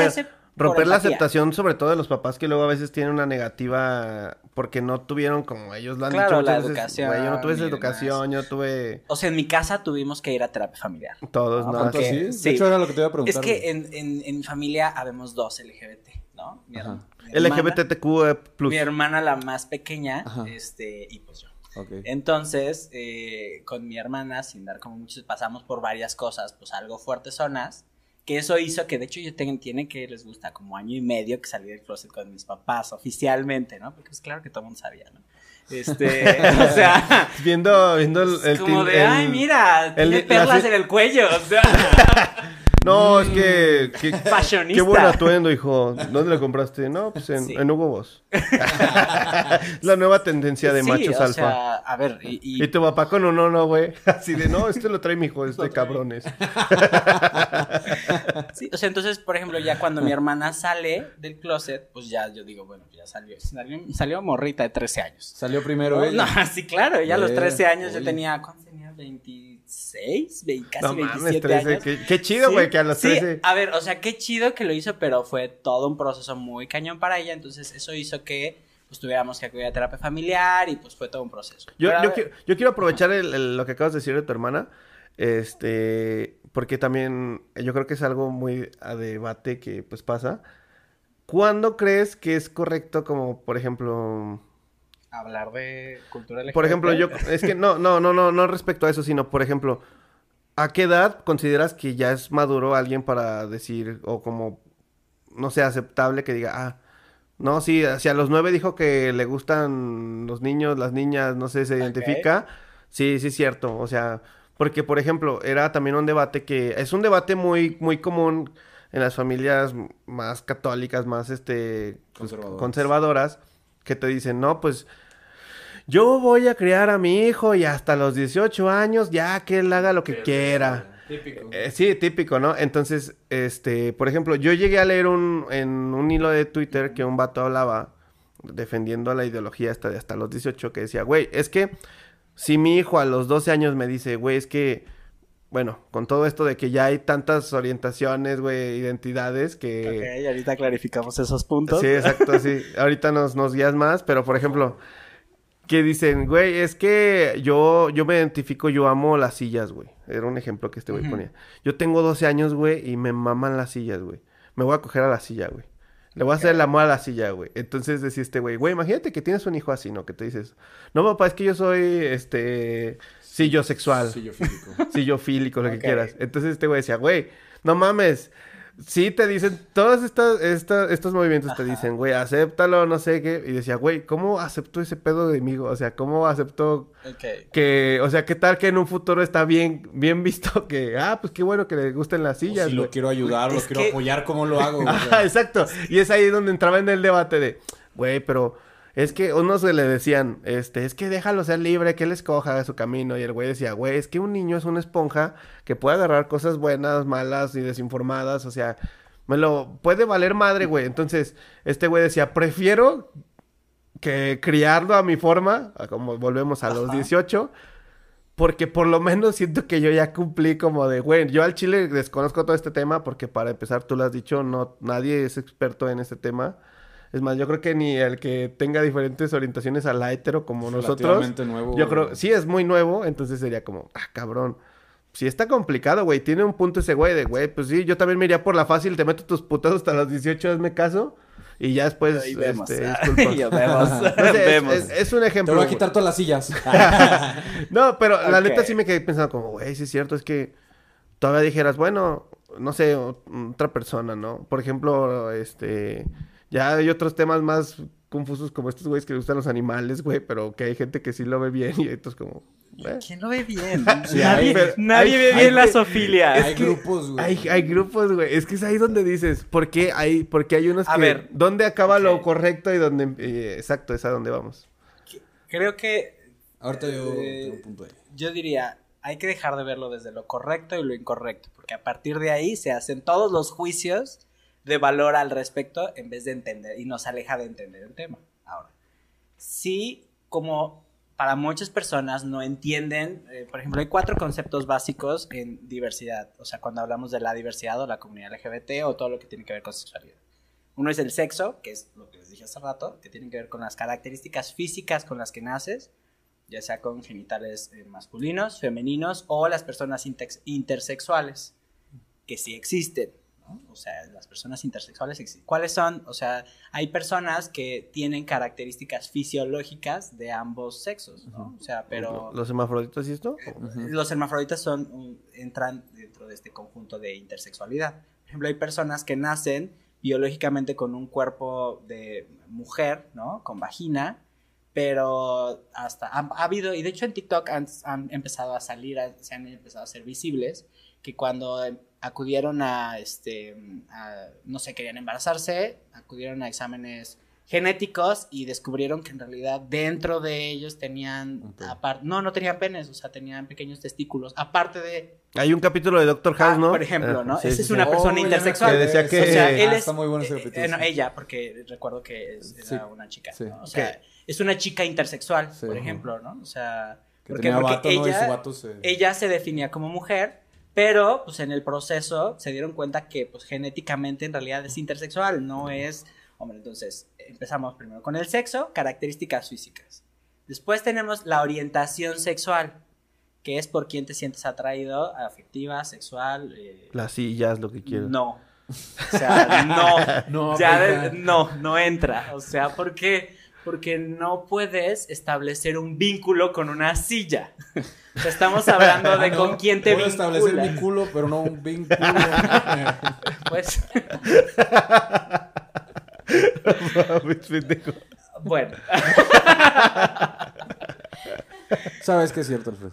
romper la aceptación, sobre todo de los papás que luego a veces tienen una negativa porque no tuvieron como ellos lo han Claro, dicho la veces. educación "Güey, yo no tuve esa educación, yo tuve O sea, en mi casa tuvimos que ir a terapia familiar. todos, No, ¿no? porque- sí? De sí. hecho, era lo que te iba a Es preguntar. que güey. en, en, en mi familia habemos dos LGBT, ¿no? Mi, mi hermana- LGBTQ plus. Mi hermana la más pequeña, Ajá. este, y pues yo. Entonces, eh, con mi hermana, sin dar como muchos, pasamos por varias cosas, pues algo fuertes zonas, que eso hizo que, de hecho, yo tengo, tiene que les gusta como año y medio que salí del closet con mis papás oficialmente, ¿no? Porque pues claro que todo el mundo sabía, ¿no? Este, [laughs] o sea, Viendo, viendo el, el es como de, el- ay, mira, tiene la perlas en el cuello, o sea, [laughs] No, es que, que- [laughs] fashionista. qué buen atuendo, hijo. ¿Dónde lo compraste? No, pues en, Sí. en Hugo Boss. [laughs] [laughs] la nueva tendencia de Sí, machos o alfa. sea, a ver, y, y- Y tu papá con un no, no, güey. Así de, no, este lo trae mi hijo, este cabrones. Sí, o sea, entonces, por ejemplo, ya cuando mi hermana sale del closet, pues ya yo digo, bueno, ya salió. Salió, salió morrita de 13 años. Salió primero No, ella. no, sí, claro, ella a los Eh, 13 años yo oye. tenía, ¿cuántos tenía? 26, ve- casi No mames, 27 13. años. Qué, qué chido, Sí, güey, que a los sí, 13. a ver, o sea, qué chido que lo hizo, pero fue todo un proceso muy cañón para ella, entonces eso hizo que pues tuviéramos que acudir a terapia familiar y pues fue todo un proceso. Yo, yo, quiero, yo quiero aprovechar el- el- lo que acabas de decir de tu hermana, este, porque también yo creo que es algo muy a debate que pues pasa. ¿Cuándo crees que es correcto como, por ejemplo, hablar de cultura LGBT. por ejemplo, yo, es que no, no, no, no, no respecto a eso, sino, por ejemplo, ¿a qué edad consideras que ya es maduro alguien para decir, o como, no sé, aceptable que diga, ah, no, sí, si a los nueve dijo que le gustan los niños, las niñas, no sé, se identifica, sí, sí es cierto, o sea, porque, por ejemplo, era también un debate que, es un debate muy, muy común en las familias más católicas, más, este, pues, Conservadoras. conservadoras, que te dicen, no, pues, yo voy a criar a mi hijo y hasta los 18 años ya que él haga lo que quiera. Típico. Eh, sí, típico, ¿no? Entonces, este, por ejemplo, yo llegué a leer un, en un hilo de Twitter que un vato hablaba defendiendo la ideología hasta de hasta los 18 que decía, güey, es que si mi hijo a los 12 años me dice, güey, es que, bueno, con todo esto de que ya hay tantas orientaciones, güey, identidades que... Ok, ahorita clarificamos esos puntos. Sí, exacto, sí. Ahorita nos, nos guías más, pero por ejemplo, que dicen, güey, es que yo, yo me identifico, yo amo las sillas, güey. Era un ejemplo que este güey ponía. Yo tengo 12 años, güey, y me maman las sillas, güey. Me voy a coger a la silla, güey. Le voy a hacer el amor a la silla, güey. Entonces decía este güey, güey, imagínate que tienes un hijo así, ¿no? Que te dices, no, papá, es que yo soy, este, sexual Sí, yo físico. fílico, lo que quieras. Entonces este güey decía, güey, no mames. Sí te dicen, todos estos, esta- estos movimientos te dicen, güey, acéptalo, no sé qué. Y decía, güey, ¿cómo acepto ese pedo de mí? O sea, ¿cómo acepto Ok. que, o sea, qué tal que en un futuro está bien, bien visto [laughs] que, ah, pues qué bueno que le gusten las O sillas, si güey. lo quiero ayudar, lo quiero que- apoyar, ¿cómo lo hago? güey? Ajá, [laughs] exacto. Y es ahí donde entraba en el debate de, güey, pero es que unos se le decían, este, es que déjalo ser libre, que él escoja su camino. Y el güey decía, güey, es que un niño es una esponja que puede agarrar cosas buenas, malas y desinformadas. O sea, me lo puede valer madre, güey. Entonces, este güey decía, prefiero que criarlo a mi forma, como volvemos a los 18. Porque por lo menos siento que yo ya cumplí como de, güey, yo al chile desconozco todo este tema porque para empezar tú lo has dicho, no, nadie es experto en este tema. Es más, yo creo que ni el que tenga diferentes orientaciones a la hetero como nosotros, nuevo. yo creo, sí es muy nuevo, entonces sería como, ah, cabrón. Sí está complicado, güey, tiene un punto ese güey de, güey, pues sí, yo también me iría por la fácil, te meto tus putazos hasta los 18, hazme caso, y ya después, Ahí vemos. este, Ah, [laughs] disculpa. y vemos. [laughs] No sé, es- vemos. es, es un Te ejemplo. voy a güey. quitar todas las sillas. [laughs] No, pero la neta sí me quedé pensando como, güey, sí es cierto, es que todavía dijeras, bueno, no sé, otra persona, ¿no? Por ejemplo, este, ya hay otros temas más confusos como estos güeyes que les gustan los animales, güey, pero que hay gente que sí lo ve bien y estos como. ¿Quién lo ve bien? [laughs] Sí, nadie hay- pero- nadie hay- ve hay bien la que- sofilia. Hay que grupos, güey. Hay, hay grupos, güey, es que es ahí donde dices, ¿por qué hay, porque hay unos A que, ver. ¿dónde acaba lo correcto y dónde, eh, exacto, es a dónde vamos? Creo que Ahorita yo Eh, tengo un punto ahí. yo diría, hay que dejar de verlo desde lo correcto y lo incorrecto, porque a partir de ahí se hacen todos los juicios de valor al respecto en vez de entender y nos aleja de entender el tema. Ahora, sí, como para muchas personas no entienden, eh, por ejemplo, hay cuatro conceptos básicos en diversidad, o sea, cuando hablamos de la diversidad o la comunidad LGBT o todo lo que tiene que ver con sexualidad. Uno es el sexo, que es lo que les dije hace rato, que tiene que ver con las características físicas con las que naces, ya sea con genitales eh, masculinos, femeninos o las personas intersexuales, que sí existen. ¿No? O sea, las personas intersexuales existen. ¿Cuáles son? O sea, hay personas que tienen características fisiológicas de ambos sexos, ¿no? O sea, pero ¿Los hermafroditas y esto? los hermafroditas son, entran dentro de este conjunto de intersexualidad. Por ejemplo, hay personas que nacen biológicamente con un cuerpo de mujer, ¿no? Con vagina, pero hasta ha, ha habido, y de hecho en TikTok han, han empezado a salir, a- se han empezado a ser visibles, que cuando acudieron a, este, a, no sé, querían embarazarse, acudieron a exámenes genéticos y descubrieron que en realidad dentro de ellos tenían, no, no tenían penes, o sea, tenían pequeños testículos, aparte de, Hay un capítulo de Doctor Ah, House, ¿no? por ejemplo, Ah, ¿no? sí, Esa sí, es sí. una persona Oh, intersexual. Que decía de que- eso. O sea, él Ah, es- Está muy bueno ese eh, capítulo. eh, no, sí. ella, porque recuerdo que es- era Sí. una chica, Sí. ¿no? O sea, es una chica intersexual, Sí. por ejemplo, ¿no? O sea, Que ¿Por qué? tenía Porque vato, ¿no? Y ella- su vato se... Ella se definía como mujer, pero pues en el proceso se dieron cuenta que pues genéticamente en realidad es intersexual, no es hombre. Entonces empezamos primero con el sexo, características físicas. Después tenemos la orientación sexual, que es por quién te sientes atraído, afectiva, sexual. eh, Las sillas, lo que quieras. no. O sea, no. [laughs] No, ya de- no, no entra. O sea, ¿por qué? Porque no puedes establecer un vínculo con una silla. Estamos hablando de con no, quién te Puedo establecer mi vinculas. culo, pero no un vínculo. [laughs] Pues, bueno. [laughs] Sabes que es cierto, Alfredo.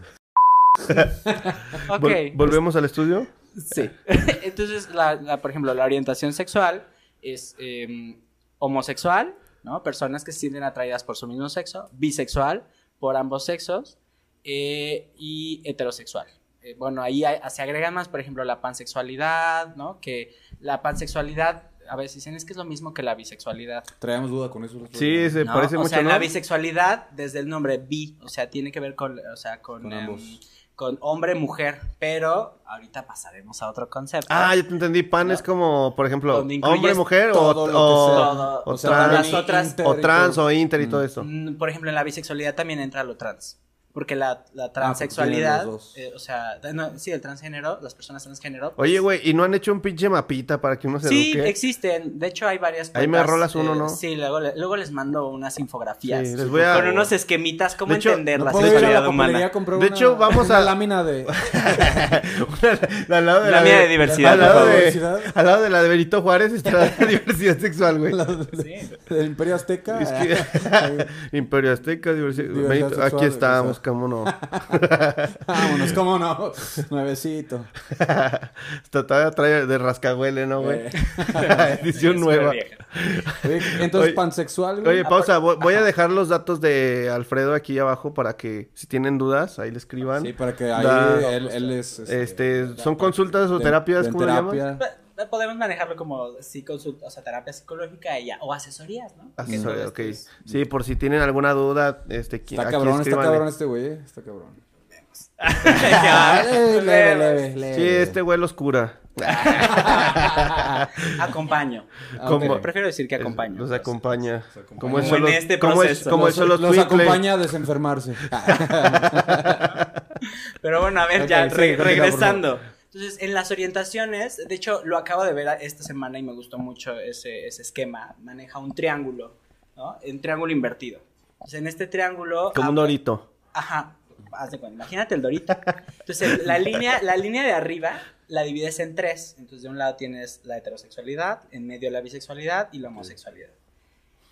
Ok. Vol- ¿Volvemos al estudio? Sí. [laughs] Entonces, la, la- por ejemplo, la orientación sexual es eh, homosexual, ¿no? Personas que se sienten atraídas por su mismo sexo, bisexual, por ambos sexos, eh, y heterosexual. Eh, bueno, ahí hay- se agrega más, por ejemplo, la pansexualidad, ¿no? Que la pansexualidad, a veces dicen, es que es lo mismo que la bisexualidad. Traíamos duda con eso. Sí, se ¿no? parece o mucho, sea, en ¿no? la bisexualidad, desde el nombre bi, o sea, tiene que ver con, o sea, con, Con em, ambos. con hombre, mujer, pero ahorita pasaremos a otro concepto. Ah, ya te entendí. Pan ¿No? es como, por ejemplo, hombre, mujer o, o- sea. O O sea, trans, o trans o inter y todo Mm. eso. Mm, Por ejemplo, en la bisexualidad también entra lo trans. Porque la, la tienen transexualidad, eh, o sea, no, sí, el transgénero, las personas transgénero. Oye, güey, ¿y no han hecho un pinche mapita para que uno se Sí, eduque? existen. De hecho, hay varias Ahí me rolas uno, ¿no? Sí, luego, luego les mando unas infografías. Sí, les voy a- Con unos esquemitas, cómo De hecho, entender ¿No la la sexualidad humana. De una- hecho, vamos una a- lámina de... [laughs] Una- al lado de La la, mía de diversidad, Al por lado, favor. de, Diversidad. al lado de la de Benito Juárez está la [laughs] diversidad sexual, güey. Sí. del Imperio Azteca. Es que- [laughs] Imperio Azteca, diversidad. Diversidad Benito- sexual, aquí estamos. Cómo no. [laughs] Vámonos, ¿cómo no? [laughs] Nuevecito. Todavía trae de rascahuele, ¿no, güey? Eh. [laughs] Edición Es nueva. entonces, Oye, pansexual, güey. Oye, pausa. Voy, voy a dejar los datos de Alfredo aquí abajo para que si tienen dudas, ahí le escriban. Sí, para que ahí Da- él, él es... Este, ¿son consultas o de- terapias? de ¿Cómo le llaman? P- Podemos manejarlo como psiconsulta, o sea, terapia psicológica y ya, o asesorías, ¿no? Asesoría, ok. esto es- Sí, por si tienen alguna duda, este, qui- Está aquí cabrón, está escríbanle. cabrón este güey, eh, está cabrón. Ya, leve, leve, leve, Sí, este güey los cura. Acompaño. Ah, Como- ok. Prefiero decir que acompaño. Los acompaña. Como en solo, este como proceso. como el Los- solo los twinkle. acompaña a desenfermarse. [laughs] Pero bueno, a ver, Ok, ya sí, re- regresando. Entonces, en las orientaciones, de hecho, lo acabo de ver esta semana y me gustó mucho ese, ese esquema. Maneja un triángulo, ¿no? Un triángulo invertido. Entonces, en este triángulo... Como un dorito. Ajá, haz de cuenta, imagínate el dorito. Entonces, la línea, la línea de arriba la divides en tres. Entonces, de un lado tienes la heterosexualidad, en medio la bisexualidad y la homosexualidad.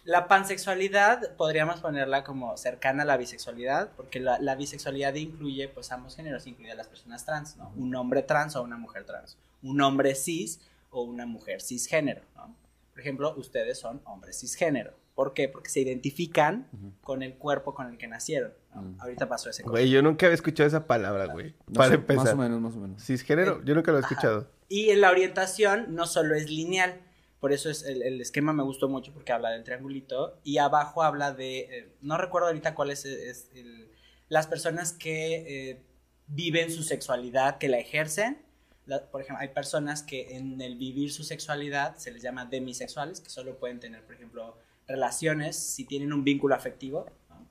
La pansexualidad podríamos ponerla como cercana a la bisexualidad, porque la, la bisexualidad incluye pues ambos géneros, incluye a las personas trans, ¿no? Un hombre trans o una mujer trans, un hombre cis o una mujer cisgénero, ¿no? Por ejemplo, ustedes son hombres cisgénero. ¿Por qué? Porque se identifican con el cuerpo con el que nacieron. ¿no? Ahorita pasó ese Güey, yo nunca había escuchado esa palabra, güey. No Para sé, empezar. Más o menos, más o menos. Cisgénero, yo nunca lo he Ajá. escuchado. Y en la orientación no solo es lineal, por eso es el, el esquema me gustó mucho porque habla del triangulito y abajo habla de, eh, no recuerdo ahorita cuál es, es el- las personas que eh, viven su sexualidad, que la ejercen. La- por ejemplo, hay personas que en el vivir su sexualidad se les llama demisexuales, que solo pueden tener, por ejemplo, relaciones si tienen un vínculo afectivo. ¿no?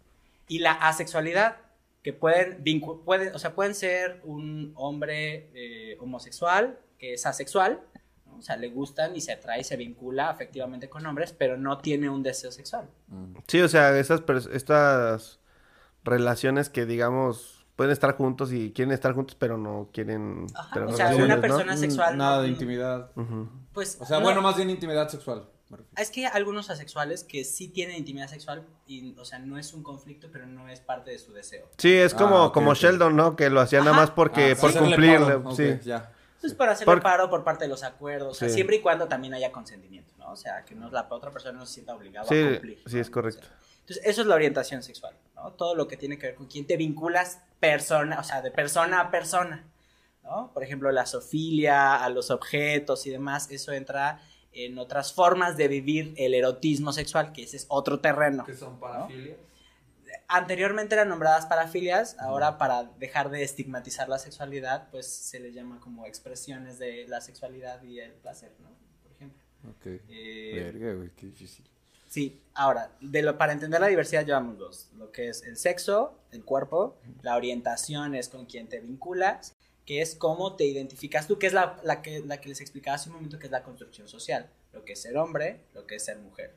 Y la asexualidad, que pueden, pueden, o sea, pueden ser un hombre eh, homosexual que es asexual. O sea, le gustan y se atrae y se vincula afectivamente con hombres, pero no tiene un deseo sexual. Mm. Sí, o sea, esas estas relaciones que digamos pueden estar juntos y quieren estar juntos, pero no quieren Ajá, tener o sea, relaciones, una ¿no? persona Mm, sexual. Nada no- de intimidad. Ujú. Pues, O sea, no- bueno, más bien intimidad sexual. Es que hay algunos asexuales que sí tienen intimidad sexual y, o sea, no es un conflicto, pero no es parte de su deseo. Sí, es como, Ah, como. Sheldon, ¿no? Que lo hacía nada más porque, Ah, por hacerle cumplir, paro. sí. Ya. Pues para hacerle Por- paro por parte de los acuerdos, o sea, siempre y cuando también haya consentimiento, ¿no? O sea, que no, la otra persona no se sienta obligada Sí, a cumplir. sí, ¿no? es correcto. O sea, entonces, eso es la orientación sexual, ¿no? Todo lo que tiene que ver con quién te vinculas persona, o sea, de persona a persona, ¿no? Por ejemplo, la zoofilia, a los objetos y demás, eso entra en otras formas de vivir el erotismo sexual, que ese es otro terreno. ¿Qué son parafilias? Anteriormente eran nombradas parafilias, ahora para dejar de estigmatizar la sexualidad, pues se les llama como expresiones de la sexualidad y el placer, ¿no? Por ejemplo. Ok. Eh, Verga, güey, qué difícil. Sí, ahora, de lo, para entender la diversidad llevamos dos, lo que es el sexo, el cuerpo, la orientación es con quien te vinculas, que es cómo te identificas tú, que es la, la que, la que les explicaba hace un momento, que es la construcción social, lo que es ser hombre, lo que es ser mujer,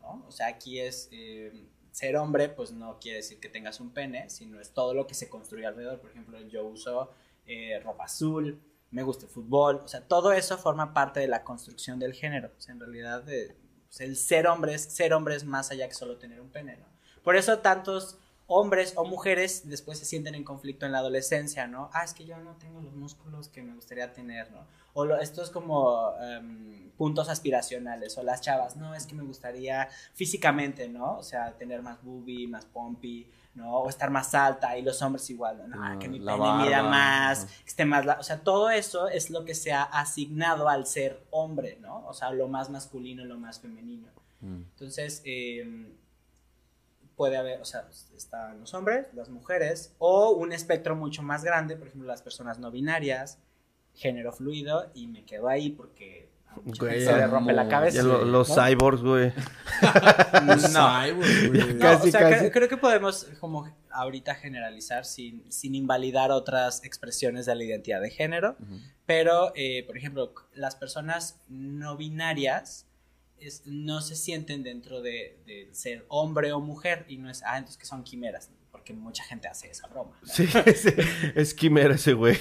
¿no? O sea, aquí es, eh, ser hombre, pues no quiere decir que tengas un pene, sino es todo lo que se construye alrededor, por ejemplo, yo uso eh, ropa azul, me gusta el fútbol, o sea, todo eso forma parte de la construcción del género, o sea, en realidad... eh, pues, el ser hombre es ser hombre es más allá que solo tener un pene, ¿no? Por eso tantos hombres o mujeres después se sienten en conflicto en la adolescencia, ¿no? Ah, es que yo no tengo los músculos que me gustaría tener, ¿no? O lo- estos como em, puntos aspiracionales, o las chavas, no, es que me gustaría físicamente, ¿no? O sea, tener más boobie, más pompy, ¿no? O estar más alta, y los hombres igual, ¿no? Ah, que mi la pene mida más, que esté más... la- O sea, todo eso es lo que se ha asignado al ser hombre, ¿no? O sea, lo más masculino, lo más femenino. Mm. Entonces, eh, puede haber, o sea, están los hombres, las mujeres, o un espectro mucho más grande, por ejemplo, las personas no binarias, género fluido, y me quedo ahí porque Güey, se le rompe la cabeza. Ya lo- los ¿no? cyborgs, güey. [laughs] No. Cyborg, güey. No, Casi, o sea, casi. cre- creo que podemos como ahorita generalizar sin, sin invalidar otras expresiones de la identidad de género, Ujú. pero, eh, por ejemplo, las personas no binarias no se sienten dentro de, de ser hombre o mujer y no es, ah, entonces que son quimeras, porque mucha gente hace esa broma. ¿no? [laughs] Sí, es quimera ese güey.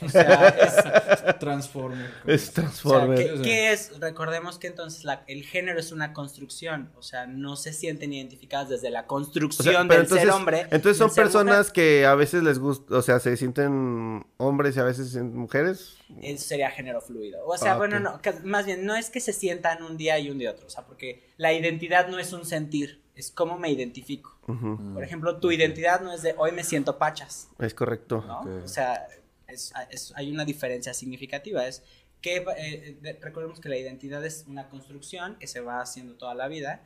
O sea, es, Transformer. Es o sea, Transformer. ¿qué, o sea. qué es? Recordemos que entonces la- el género es una construcción, o sea, no se sienten identificadas desde la O construcción sea, del pero entonces, ser hombre. entonces son personas mujer. que a veces les gusta, o sea, se sienten hombres y a veces se sienten mujeres. Eso sería género fluido. O sea, Ah, bueno, no, que- más bien, no es que se sientan un día y un día otro, o sea, porque la identidad no es un sentir, es cómo me identifico. Mm. Por ejemplo, tu identidad no es de hoy me siento pachas, Es correcto. O sea, es- es- hay una diferencia significativa, es que eh, de- recordemos que la identidad es una construcción que se va haciendo toda la vida.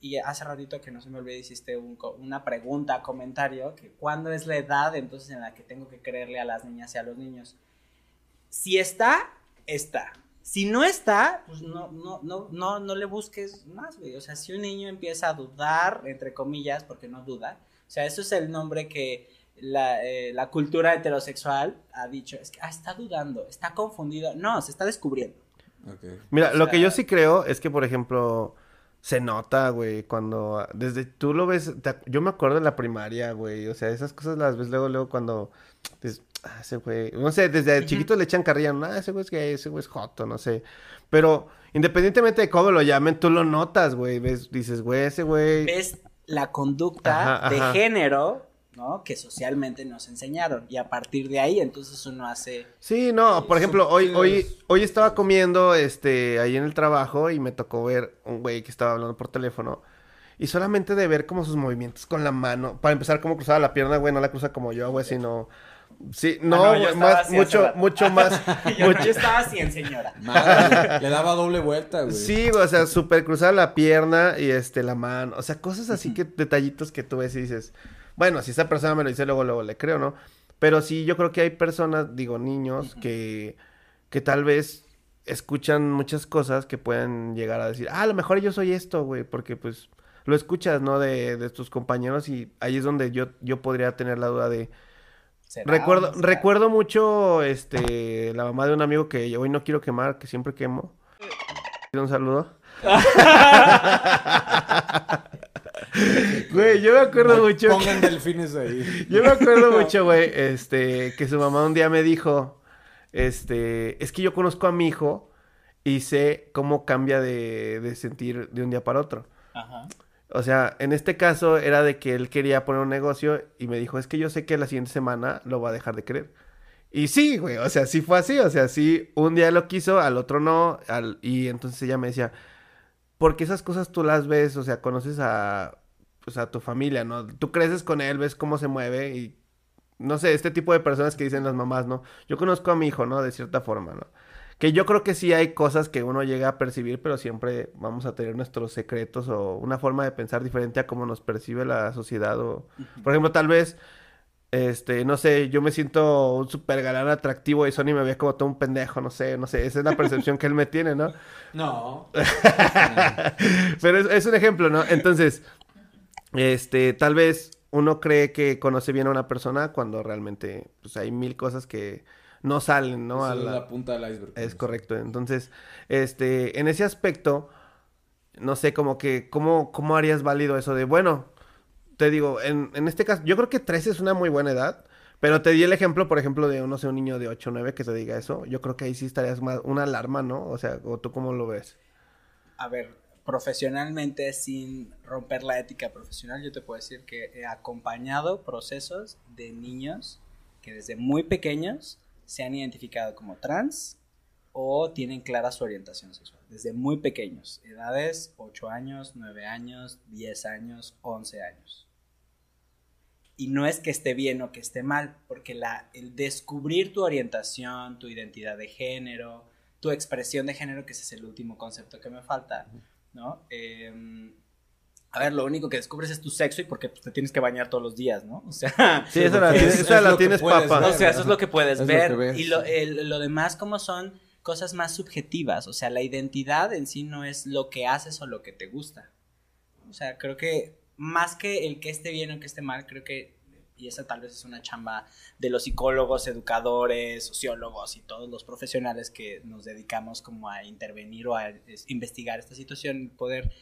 Y hace ratito que no se me olvide hiciste un una pregunta, comentario, que cuándo es la edad entonces en la que tengo que creerle a las niñas y a los niños. Si está, está. Si no está, pues no, no, no, no, no le busques más, güey. O sea, si un niño empieza a dudar, entre comillas, porque no duda, o sea, eso es el nombre que la, eh, la cultura heterosexual ha dicho. Es que, ah, está dudando, está confundido. No, se está descubriendo. Mira, O lo que yo sí creo es que, por ejemplo, se nota, güey, cuando desde tú lo ves, te yo me acuerdo en la primaria, güey, o sea, esas cosas las ves luego, luego cuando dices, ah, ese güey, no sé, desde Ujú. chiquito le echan carrilla, no, ah, ese güey es gay, ese güey es joto, no sé, pero independientemente de cómo lo llamen, tú lo notas, güey, ves, dices, güey, ese güey, Ves la conducta Ajá, de ajá. género, ¿no? Que socialmente nos enseñaron. Y a partir de ahí, entonces uno hace. Sí, no, por Sí, ejemplo, hoy, hoy, hoy estaba comiendo, este, ahí en el trabajo y me tocó ver un güey que estaba hablando por teléfono y solamente de ver como sus movimientos con la mano, para empezar cómo cruzaba la pierna, güey, no la cruza como yo, güey, sino, sí, no, no, más, mucho, mucho [laughs] más, Yo, mucho- yo estaba así en señora. Madre, le daba doble vuelta, güey. sí, güey, o sea, súper cruzada la pierna y, este, la mano, o sea, cosas así que, detallitos que tú ves y dices, bueno, si esa persona me lo dice, luego, luego le creo, ¿no? Pero sí, yo creo que hay personas, digo, niños, que, que tal vez escuchan muchas cosas que pueden llegar a decir, ah, a lo mejor yo soy esto, güey, porque pues lo escuchas, ¿no? De, de tus compañeros y ahí es donde yo, yo podría tener la duda de... ¿Será Recuerdo, será? recuerdo mucho, este, la mamá de un amigo que hoy no quiero quemar, que siempre quemo. Un saludo. [laughs] Güey, yo me acuerdo mucho. Pongan delfines ahí. [laughs] Yo me acuerdo [laughs] mucho, güey, este, que su mamá un día me dijo, este, es que yo conozco a mi hijo y sé cómo cambia de, de sentir de un día para otro. Ajá. O sea, en este caso era de que él quería poner un negocio y me dijo, es que yo sé que la siguiente semana lo va a dejar de querer. Y sí, güey, o sea, sí fue así, o sea, sí, un día lo quiso, al otro no, al- y entonces ella me decía, porque esas cosas tú las ves, o sea, conoces a, pues, a tu familia, ¿no? Tú creces con él, ves cómo se mueve y, no sé, este tipo de personas que dicen las mamás, ¿no? Yo conozco a mi hijo, ¿no? De cierta forma, ¿no? Que yo creo que sí hay cosas que uno llega a percibir, pero siempre vamos a tener nuestros secretos o una forma de pensar diferente a cómo nos percibe la sociedad. O, por ejemplo, tal vez, este, no sé, yo me siento un super galán atractivo y Sony me ve como todo un pendejo, no sé, no sé, esa es la percepción que él me tiene, ¿no? No. [laughs] Pero es, es un ejemplo, ¿no? Entonces, este, tal vez uno cree que conoce bien a una persona cuando realmente, pues hay mil cosas que no salen, ¿no? Esa A es la- la punta del iceberg. Es correcto. Entonces, este, en ese aspecto, no sé, como que, ¿cómo, cómo harías válido eso de, bueno, te digo, en, en este caso, yo creo que 13 es una muy buena edad, pero te di el ejemplo, por ejemplo, de, no sé, un niño de 8 o 9 que te diga eso. Yo creo que ahí sí estarías más, una alarma, ¿no? O sea, ¿o tú cómo lo ves? A ver, profesionalmente, sin romper la ética profesional, yo te puedo decir que he acompañado procesos de niños que desde muy pequeños se han identificado como trans o tienen clara su orientación sexual. Desde muy pequeños, edades 8 años, 9 años, 10 años, 11 años. Y no es que esté bien o que esté mal, porque la, el descubrir tu orientación, tu identidad de género, tu expresión de género, que ese es el último concepto que me falta, ¿no? Eh, a ver, lo único que descubres es tu sexo y porque pues, te tienes que bañar todos los días, ¿no? O sea, [laughs] Sí, esa la, tienes- es- esa la tienes, ver. o sea, eso es lo que puedes Es lo ver. que. Y lo, el- lo demás como son cosas más subjetivas. O sea, la identidad en sí no es lo que haces o lo que te gusta. O sea, creo que más que el que esté bien o que esté mal, creo que, y esa tal vez es una chamba de los psicólogos, educadores, sociólogos y todos los profesionales que nos dedicamos como a intervenir o a es, investigar esta situación, poder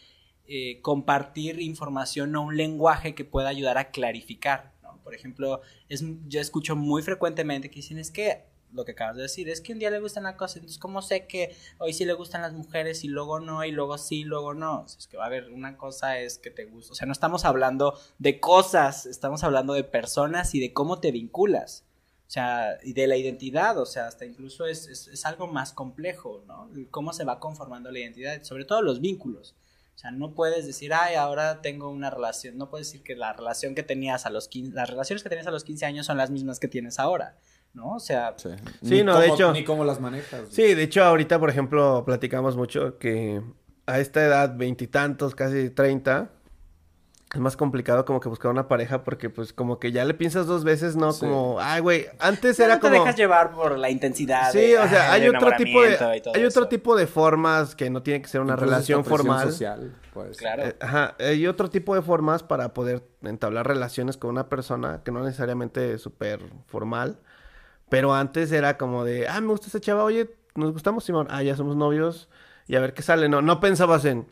eh, compartir información o un lenguaje que pueda ayudar a clarificar. ¿no? Por ejemplo, es, yo escucho muy frecuentemente que dicen, es que lo que acabas de decir, es que un día le gustan las cosas, entonces ¿cómo sé que hoy sí le gustan las mujeres y luego no, y luego sí, luego no? Es que, a ver, una cosa es que te gusta, o sea, no estamos hablando de cosas, estamos hablando de personas y de cómo te vinculas. O sea, y de la identidad, o sea, hasta incluso es, es, algo más complejo, ¿no? Cómo se va conformando la identidad, sobre todo los vínculos. O sea, no puedes decir, ay, ahora tengo una relación. No puedes decir que la relación que tenías a los 15, las relaciones que tenías a los 15 años son las mismas que tienes ahora, ¿no? O sea, Sí, no, de hecho- Ni cómo las manejas. Sí, de hecho, ahorita, por ejemplo, platicamos mucho que a esta edad, veintitantos, casi treinta, es más complicado como que buscar una pareja porque, pues, como que ya le piensas dos veces, ¿no? Sí. Como, ay, güey, antes no era te como... dejas llevar por la intensidad. Sí, de, o sea, ay, [laughs] hay otro tipo de, hay otro eso. tipo de formas que no tiene que ser una Incluso relación formal. social, pues. Claro. Eh, ajá, hay otro tipo de formas para poder entablar relaciones con una persona que no necesariamente súper formal. Pero antes era como de, ah, me gusta esa chava, oye, nos gustamos, Simón. Ah, ya somos novios. Y a ver qué sale. No, no pensabas en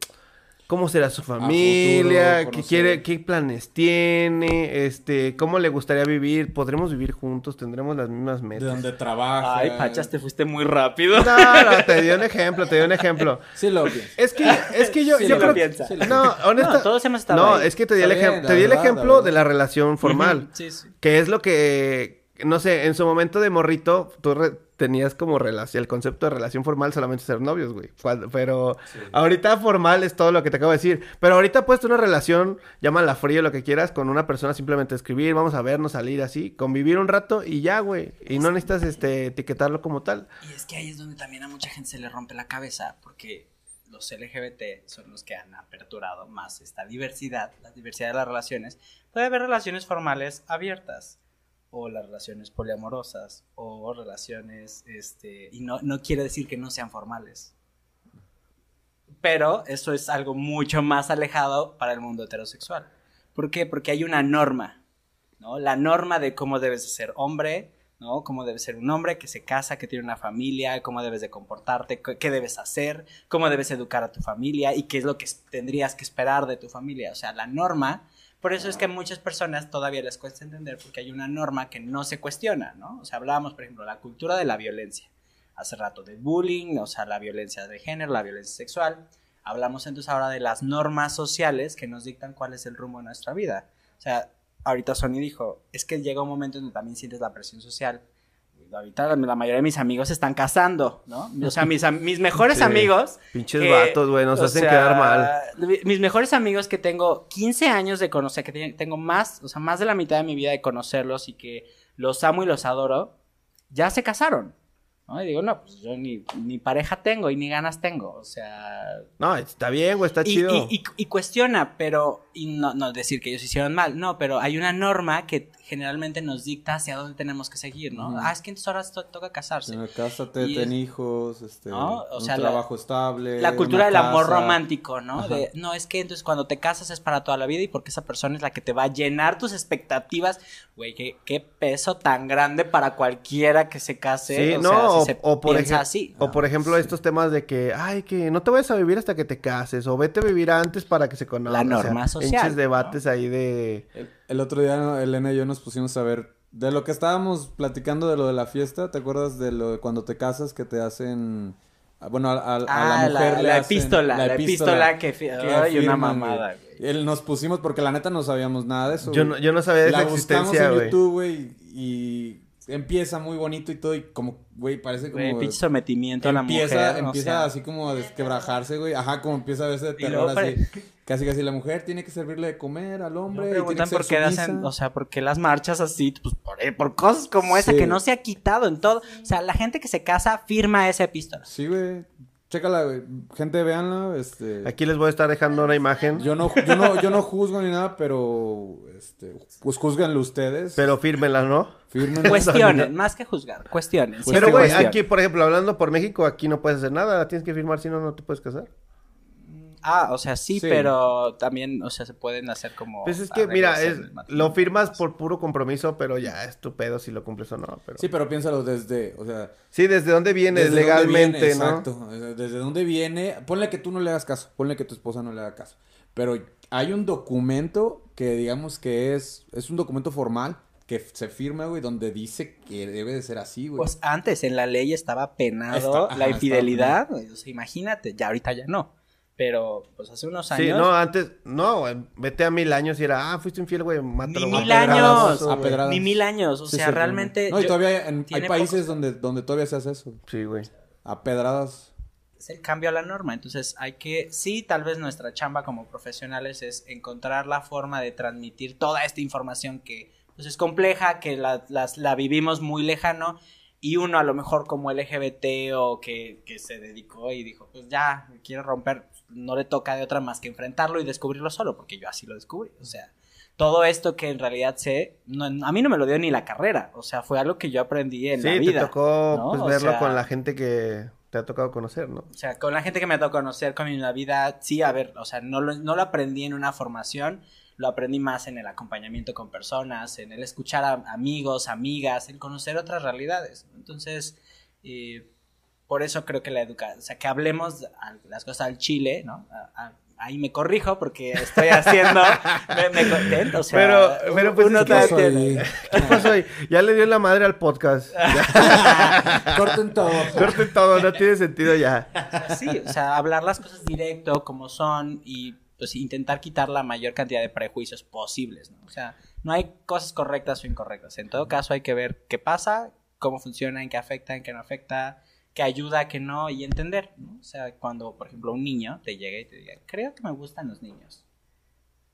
cómo será su familia, futuro, qué quiere, qué planes tiene, este, cómo le gustaría vivir, podremos vivir juntos, tendremos las mismas De metas. donde trabaja. Ay, Pachas, te fuiste muy rápido. No, no, te di un ejemplo, te di un ejemplo. [laughs] Sí lo pienso. Es que, es que yo, Sí yo lo creo piensa. que... No, honesta... No, todos hemos estado No, ahí. es que te di el, ejem- bien, te di el verdad, ejemplo de la relación formal. Sí, sí. Que es lo que, no sé, en su momento de morrito, tú re- tenías como relación, el concepto de relación formal solamente ser novios, güey. Cuando- pero ahorita formal es todo lo que te acabo de decir. Pero ahorita puedes tener una relación, llámala frío, lo que quieras, con una persona, simplemente escribir, vamos a vernos, salir así, convivir un rato y ya, güey. Y no necesitas, este, etiquetarlo como tal. Y es que ahí es donde también a mucha gente se le rompe la cabeza, porque los LGBT son los que han aperturado más esta diversidad, la diversidad de las relaciones. Puede haber relaciones formales abiertas, o las relaciones poliamorosas, o relaciones, este, y no, no quiere decir que no sean formales. Pero eso es algo mucho más alejado para el mundo heterosexual. ¿Por qué? Porque hay una norma, ¿no? La norma de cómo debes de ser hombre, ¿no? Cómo debe ser un hombre que se casa, que tiene una familia, cómo debes de comportarte, qué debes hacer, cómo debes educar a tu familia y qué es lo que tendrías que esperar de tu familia. O sea, la norma, por eso es que muchas personas todavía les cuesta entender porque hay una norma que no se cuestiona, ¿no? O sea, hablábamos, por ejemplo, de la cultura de la violencia. Hace rato de bullying, o sea, la violencia de género, la violencia sexual. Hablamos entonces ahora de las normas sociales que nos dictan cuál es el rumbo de nuestra vida. O sea, ahorita Sony dijo, es que llega un momento donde también sientes la presión social. Ahorita la, mayoría de mis amigos se están casando, ¿no? O sea, mis, mejores [laughs] Sí. amigos... Pinches que, vatos, güey, nos hacen sea, quedar mal. mi- Mis mejores amigos que tengo 15 años de conocer, que te- tengo más, o sea, más de la mitad de mi vida de conocerlos y que los amo y los adoro, ya se casaron. ¿No? Y digo, no, pues yo ni, ni pareja tengo y ni ganas tengo, o sea... No, está bien, güey, está Y, chido. y- y- y cuestiona, pero, y no, no decir que ellos hicieron mal, no, pero hay una norma que generalmente nos dicta hacia dónde tenemos que seguir, ¿no? Ah, es que entonces ahora to- toca casarse. Eh, Cásate, ten es- hijos, este, ¿No? O un sea, la- trabajo estable. La cultura del amor romántico, ¿no? De, no, es que entonces cuando te casas es para toda la vida y porque esa persona es la que te va a llenar tus expectativas. Güey, qué, qué peso tan grande para cualquiera que se case. Sí, o no, sea, o, se o por así. o ejemplo estos temas de que, ay, que no te vayas a vivir hasta que te cases, o vete a vivir antes para que se conozcan. La o sea, norma social, pinches ¿no? debates ahí de... El, el otro día. Elena y yo nos pusimos a ver de lo que estábamos platicando de lo de la fiesta. ¿Te acuerdas de lo de cuando te casas que te hacen... ah, Bueno, a, a- a Ah, la mujer le la hacen epístola, la epístola que que ay, una firman, mamada, güey. Él nos pusimos porque la neta no sabíamos nada de eso. Yo no, yo no sabía de la esa buscamos existencia, en. YouTube, güey, y empieza muy bonito y todo y como, güey, parece como... Güey, pinche sometimiento a la empieza, mujer. o empieza sea, así como a desquebrajarse, güey. Ajá, como empieza a verse de terror así. Casi casi la mujer tiene que servirle de comer al No hombre. y tiene preguntan que ser por qué hacen, o sea, por qué las marchas así, pues por, por cosas como esa que no se ha quitado en todo. O sea, la gente que se casa firma esa epístola. Sí, güey. Chécala, güey. Gente, véanla. Este... Aquí les voy a estar dejando una imagen, Yo no, yo no, yo no juzgo ni nada, pero este, pues juzguenlo ustedes. pero fírmenla, ¿no? Firmen. Cuestionen, más que juzgar, cuestionen. Pues pero, güey, aquí, por ejemplo, hablando por México, aquí no puedes hacer nada, tienes que firmar, si no, no te puedes casar. Ah, o sea, sí, Sí. pero también, o sea, se pueden hacer como. Pues es que, mira, es, lo firmas por puro compromiso, pero ya es tu pedo si lo cumples o no. Pero... Sí, pero piénsalo desde, o sea, Sí, ¿desde dónde viene desde dónde legalmente, viene, no? Exacto. Desde dónde viene. Ponle que tú no le hagas caso. Ponle que tu esposa no le haga caso. Pero hay un documento que digamos que es, es un documento formal que se firma, güey, donde dice que debe de ser así, güey. Pues antes en la ley estaba penado Está- la infidelidad. güey, O sea, imagínate, ya ahorita ya no. Pero, pues hace unos años. Sí, no, antes, no, güey, vete a mil años y era, ah, fuiste infiel, güey, mátalo. Ni mil A años. a pedradas. Ni mil años. O Sí, sea, sí, realmente. No, y todavía en- hay países pocos- donde, donde todavía se hace eso. Sí, güey. A pedradas. es el cambio a la norma. Entonces hay que, sí, tal vez nuestra chamba como profesionales es encontrar la forma de transmitir toda esta información que pues, es compleja, que la, las- la vivimos muy lejano y uno a lo mejor como LGBT o que, que se dedicó y dijo, pues ya, quiero romper, no le toca de otra más que enfrentarlo y descubrirlo solo, porque yo así lo descubrí. O sea, todo esto que en realidad sé, no- a mí no me lo dio ni la carrera, o sea, fue algo que yo aprendí en Sí, la vida. te tocó ¿no? pues, verlo sea, con la gente que te ha tocado conocer, ¿no? o sea, con la gente que me ha tocado conocer con mi vida, sí, a ver, o sea, no lo, no lo aprendí en una formación, lo aprendí más en el acompañamiento con personas, en el escuchar a amigos, amigas, en conocer otras realidades. Entonces, eh, por eso creo que la educación, o sea, que hablemos a- las cosas al chile, ¿no? A- a- ahí me corrijo porque estoy haciendo, [laughs] me, me contento, o sea, Pero- pero, pues, uno es que todavía pasó ahí? [laughs] ¿Qué pasó ahí? Ya le dio la madre al podcast. [laughs] Corten todo. Corten todo, no tiene sentido ya. Sí, o sea, hablar las cosas directo, como son, y pues intentar quitar la mayor cantidad de prejuicios posibles, ¿no? O sea, no hay cosas correctas o incorrectas. En todo caso hay que ver qué pasa, cómo funciona, en qué afecta, en qué no afecta, qué ayuda, qué no, y entender. O sea, cuando, por ejemplo, un niño te llega y te diga, creo que me gustan los niños.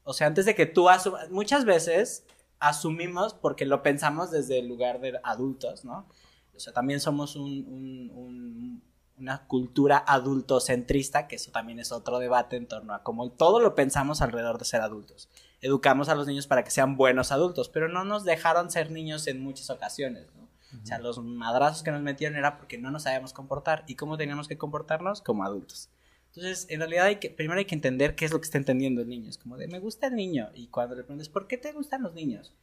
O sea, antes de que tú asumas, muchas veces asumimos porque lo pensamos desde el lugar de adultos, ¿no? O sea, también somos un- una cultura adultocentrista, que eso también es otro debate en torno a cómo todo lo pensamos alrededor de ser adultos. Educamos a los niños para que sean buenos adultos, pero no nos dejaron ser niños en muchas ocasiones, ¿no? O sea, los madrazos que nos metieron era porque no nos sabíamos comportar. ¿Y cómo teníamos que comportarnos? Como adultos. Entonces, en realidad, hay que, primero hay que entender qué es lo que está entendiendo el niño. Es como de, me gusta el niño. Y cuando le preguntas, ¿por qué te gustan los niños?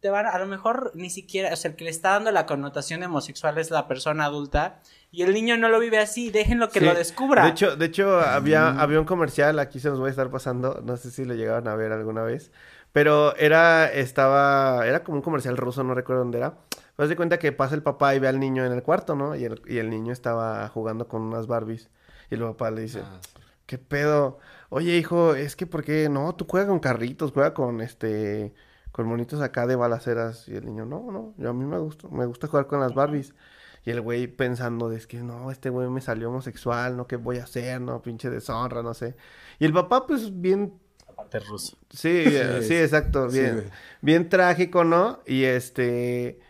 Te van, a lo mejor ni siquiera, o sea, el que le está dando la connotación homosexual es la persona adulta y el niño no lo vive así, déjenlo que Sí. lo descubra. De hecho, de hecho había, había un comercial, aquí se los voy a estar pasando, no sé si lo llegaron a ver alguna vez, pero era, estaba, era como un comercial ruso, no recuerdo dónde era. Das de cuenta que pasa el papá y ve al niño en el cuarto, ¿no? Y el, y el niño estaba jugando con unas Barbies. Y el papá le dice, Ah, ¿qué pedo? Oye, hijo, es que ¿por qué? No, tú juegas con carritos, juega con este, con monitos acá de balaceras. Y el niño, no, no, yo a mí me gusta, me gusta jugar con las Barbies. Y el güey pensando, es que no, este güey me salió homosexual, no, ¿qué voy a hacer? No, pinche deshonra, no sé. Y el papá, pues, bien, Aparte ruso. sí, [laughs] eh, sí, exacto, Sí, bien, bien trágico, ¿no? Y este,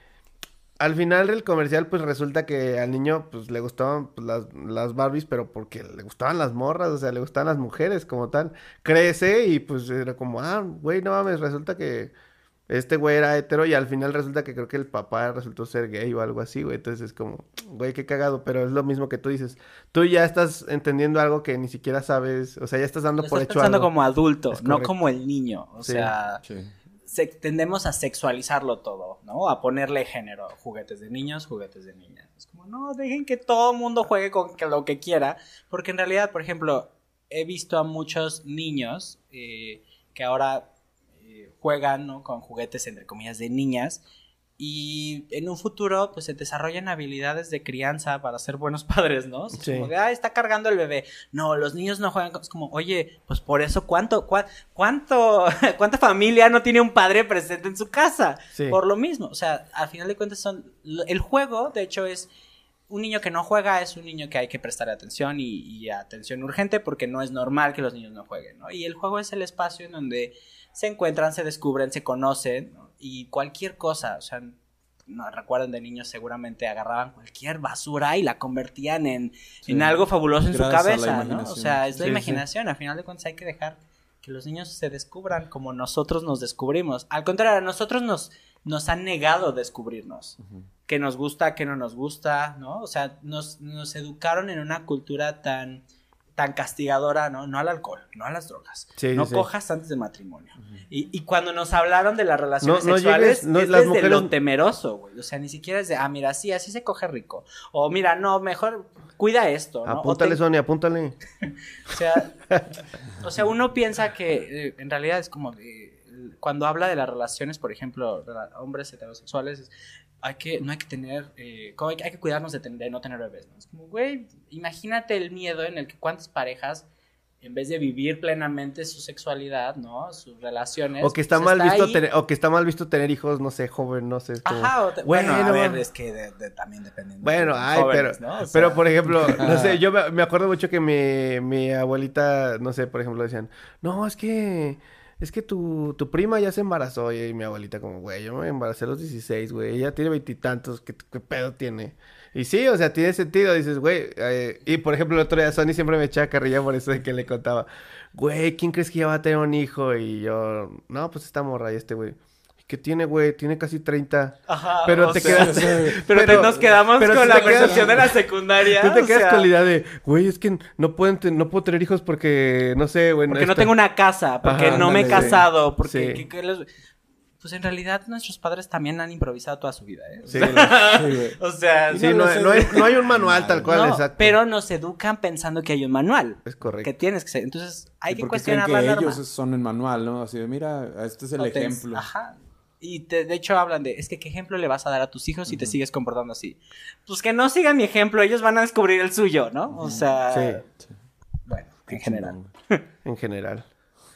al final del comercial, pues resulta que al niño, pues le gustaban pues, las, las Barbies, pero porque le gustaban las morras, o sea, le gustaban las mujeres como tal. Crece y pues era como, ah, güey, no mames, resulta que este güey era hetero y al final resulta que creo que el papá resultó ser gay o algo así, güey. Entonces es como, güey, qué cagado, pero es lo mismo que tú dices. Tú ya estás entendiendo algo que ni siquiera sabes, o sea, ya estás dando Lo por estás hecho pensando algo. como adulto, no como el niño. O Sí. sea, Sí. Tendemos a sexualizarlo todo, ¿no? A ponerle género. Juguetes de niños, juguetes de niñas. Es como, no, dejen que todo el mundo juegue con lo que quiera. Porque en realidad, por ejemplo, he visto a muchos niños eh, que ahora eh, juegan ¿no? con juguetes, entre comillas, de niñas. Y en un futuro, pues se desarrollan habilidades de crianza para ser buenos [laughs] padres, ¿no? Sí. como de, ah, está cargando el bebé. No, los niños no juegan. con-". Es como, oye, pues por eso, ¿cuánto, cua- cuánto, [laughs] cuánta familia no tiene un padre presente en su casa? Sí. Por lo mismo. O sea, al final de cuentas son. El juego, de hecho, es. Un niño que no juega es un niño que hay que prestar atención y, y atención urgente porque no es normal que los niños no jueguen, ¿no? Y el juego es el espacio en donde se encuentran, se descubren, se conocen ¿no? Y cualquier cosa, o sea, no recuerdan de niños seguramente agarraban cualquier basura y la convertían en, Sí. en algo fabuloso en su cabeza, ¿no? O imaginación. sea, es la Sí, sí. imaginación, al final de cuentas hay que dejar que los niños se descubran como nosotros nos descubrimos. Al contrario, a nosotros nos, nos han negado descubrirnos. Que nos gusta, que no nos gusta, ¿no? O sea, nos, nos educaron en una cultura tan, tan castigadora, ¿no? No al alcohol, no a las drogas. Sí, no sí, cojas antes de matrimonio. y, y cuando nos hablaron de las relaciones No- no sexuales, llegues- no, es las desde mujeres- lo temeroso, güey. O sea, ni siquiera es de, ah, mira, sí, así se coge rico. O mira, no, mejor cuida esto, ¿no? Apúntale, te- Sonia, apúntale. [laughs] o sea, o sea, uno piensa que eh, en realidad es como de- cuando habla de las relaciones, por ejemplo, hombres heterosexuales, es, hay que, no hay que tener, eh, hay, que- hay que cuidarnos de, ten- de no tener bebés, ¿no? Es como, güey, imagínate el miedo en el que cuántas parejas, en vez de vivir plenamente su sexualidad, ¿no? Sus relaciones. O que está pues, mal visto ahí. tener, o que está mal visto tener hijos, no sé, joven, no sé. como- Ajá, o te- bueno, a Bueno. ver, es que de- de- también dependiendo. Bueno, de ay, jóvenes, pero, ¿no? O sea, pero por ejemplo, no sé, [laughs] yo me, me acuerdo mucho que mi, mi abuelita, no sé, por ejemplo, decían, no, es que, es que tu, tu prima ya se embarazó, y mi abuelita como, güey, yo me embaracé a los 16, güey, ella tiene veintitantos, ¿qué, ¿qué pedo tiene? Y sí, o sea, tiene sentido, dices, güey, eh, y por ejemplo, el otro día Sony siempre me echaba carrilla por eso de que le contaba, güey, ¿quién crees que ya va a tener un hijo? Y yo, no, pues esta morra y este güey. ¿Qué tiene, güey? Tiene casi 30. Ajá, Pero te sea, quedas... [laughs] Pero, te- pero- nos quedamos pero con si la te quedas- percepción de la [laughs] secundaria. Tú te quedas sea, con la idea de, güey, es que no pueden no puedo tener hijos porque, no sé, güey. Porque no tengo una casa, porque Ajá, no me he casado, porque... Sí. ¿qué- qué les- Pues en realidad nuestros padres también han improvisado toda su vida, ¿eh? O Sí, sea, Sí, güey. [laughs] o sea, sí, no no, no hay, no hay un manual tal cual, no, exacto. pero nos educan pensando que hay un manual, Es correcto. que tienes que ser. Entonces hay Sí, que cuestionar la que norma. ellos son el manual, ¿no? Así de, mira, este es el ejemplo. Ajá. Y te- de hecho hablan de, es que qué ejemplo le vas a dar a tus hijos si te sigues comportando así. Pues que no sigan mi ejemplo, ellos van a descubrir el suyo, ¿no? O sea, Sí. bueno, Qué en general. En general.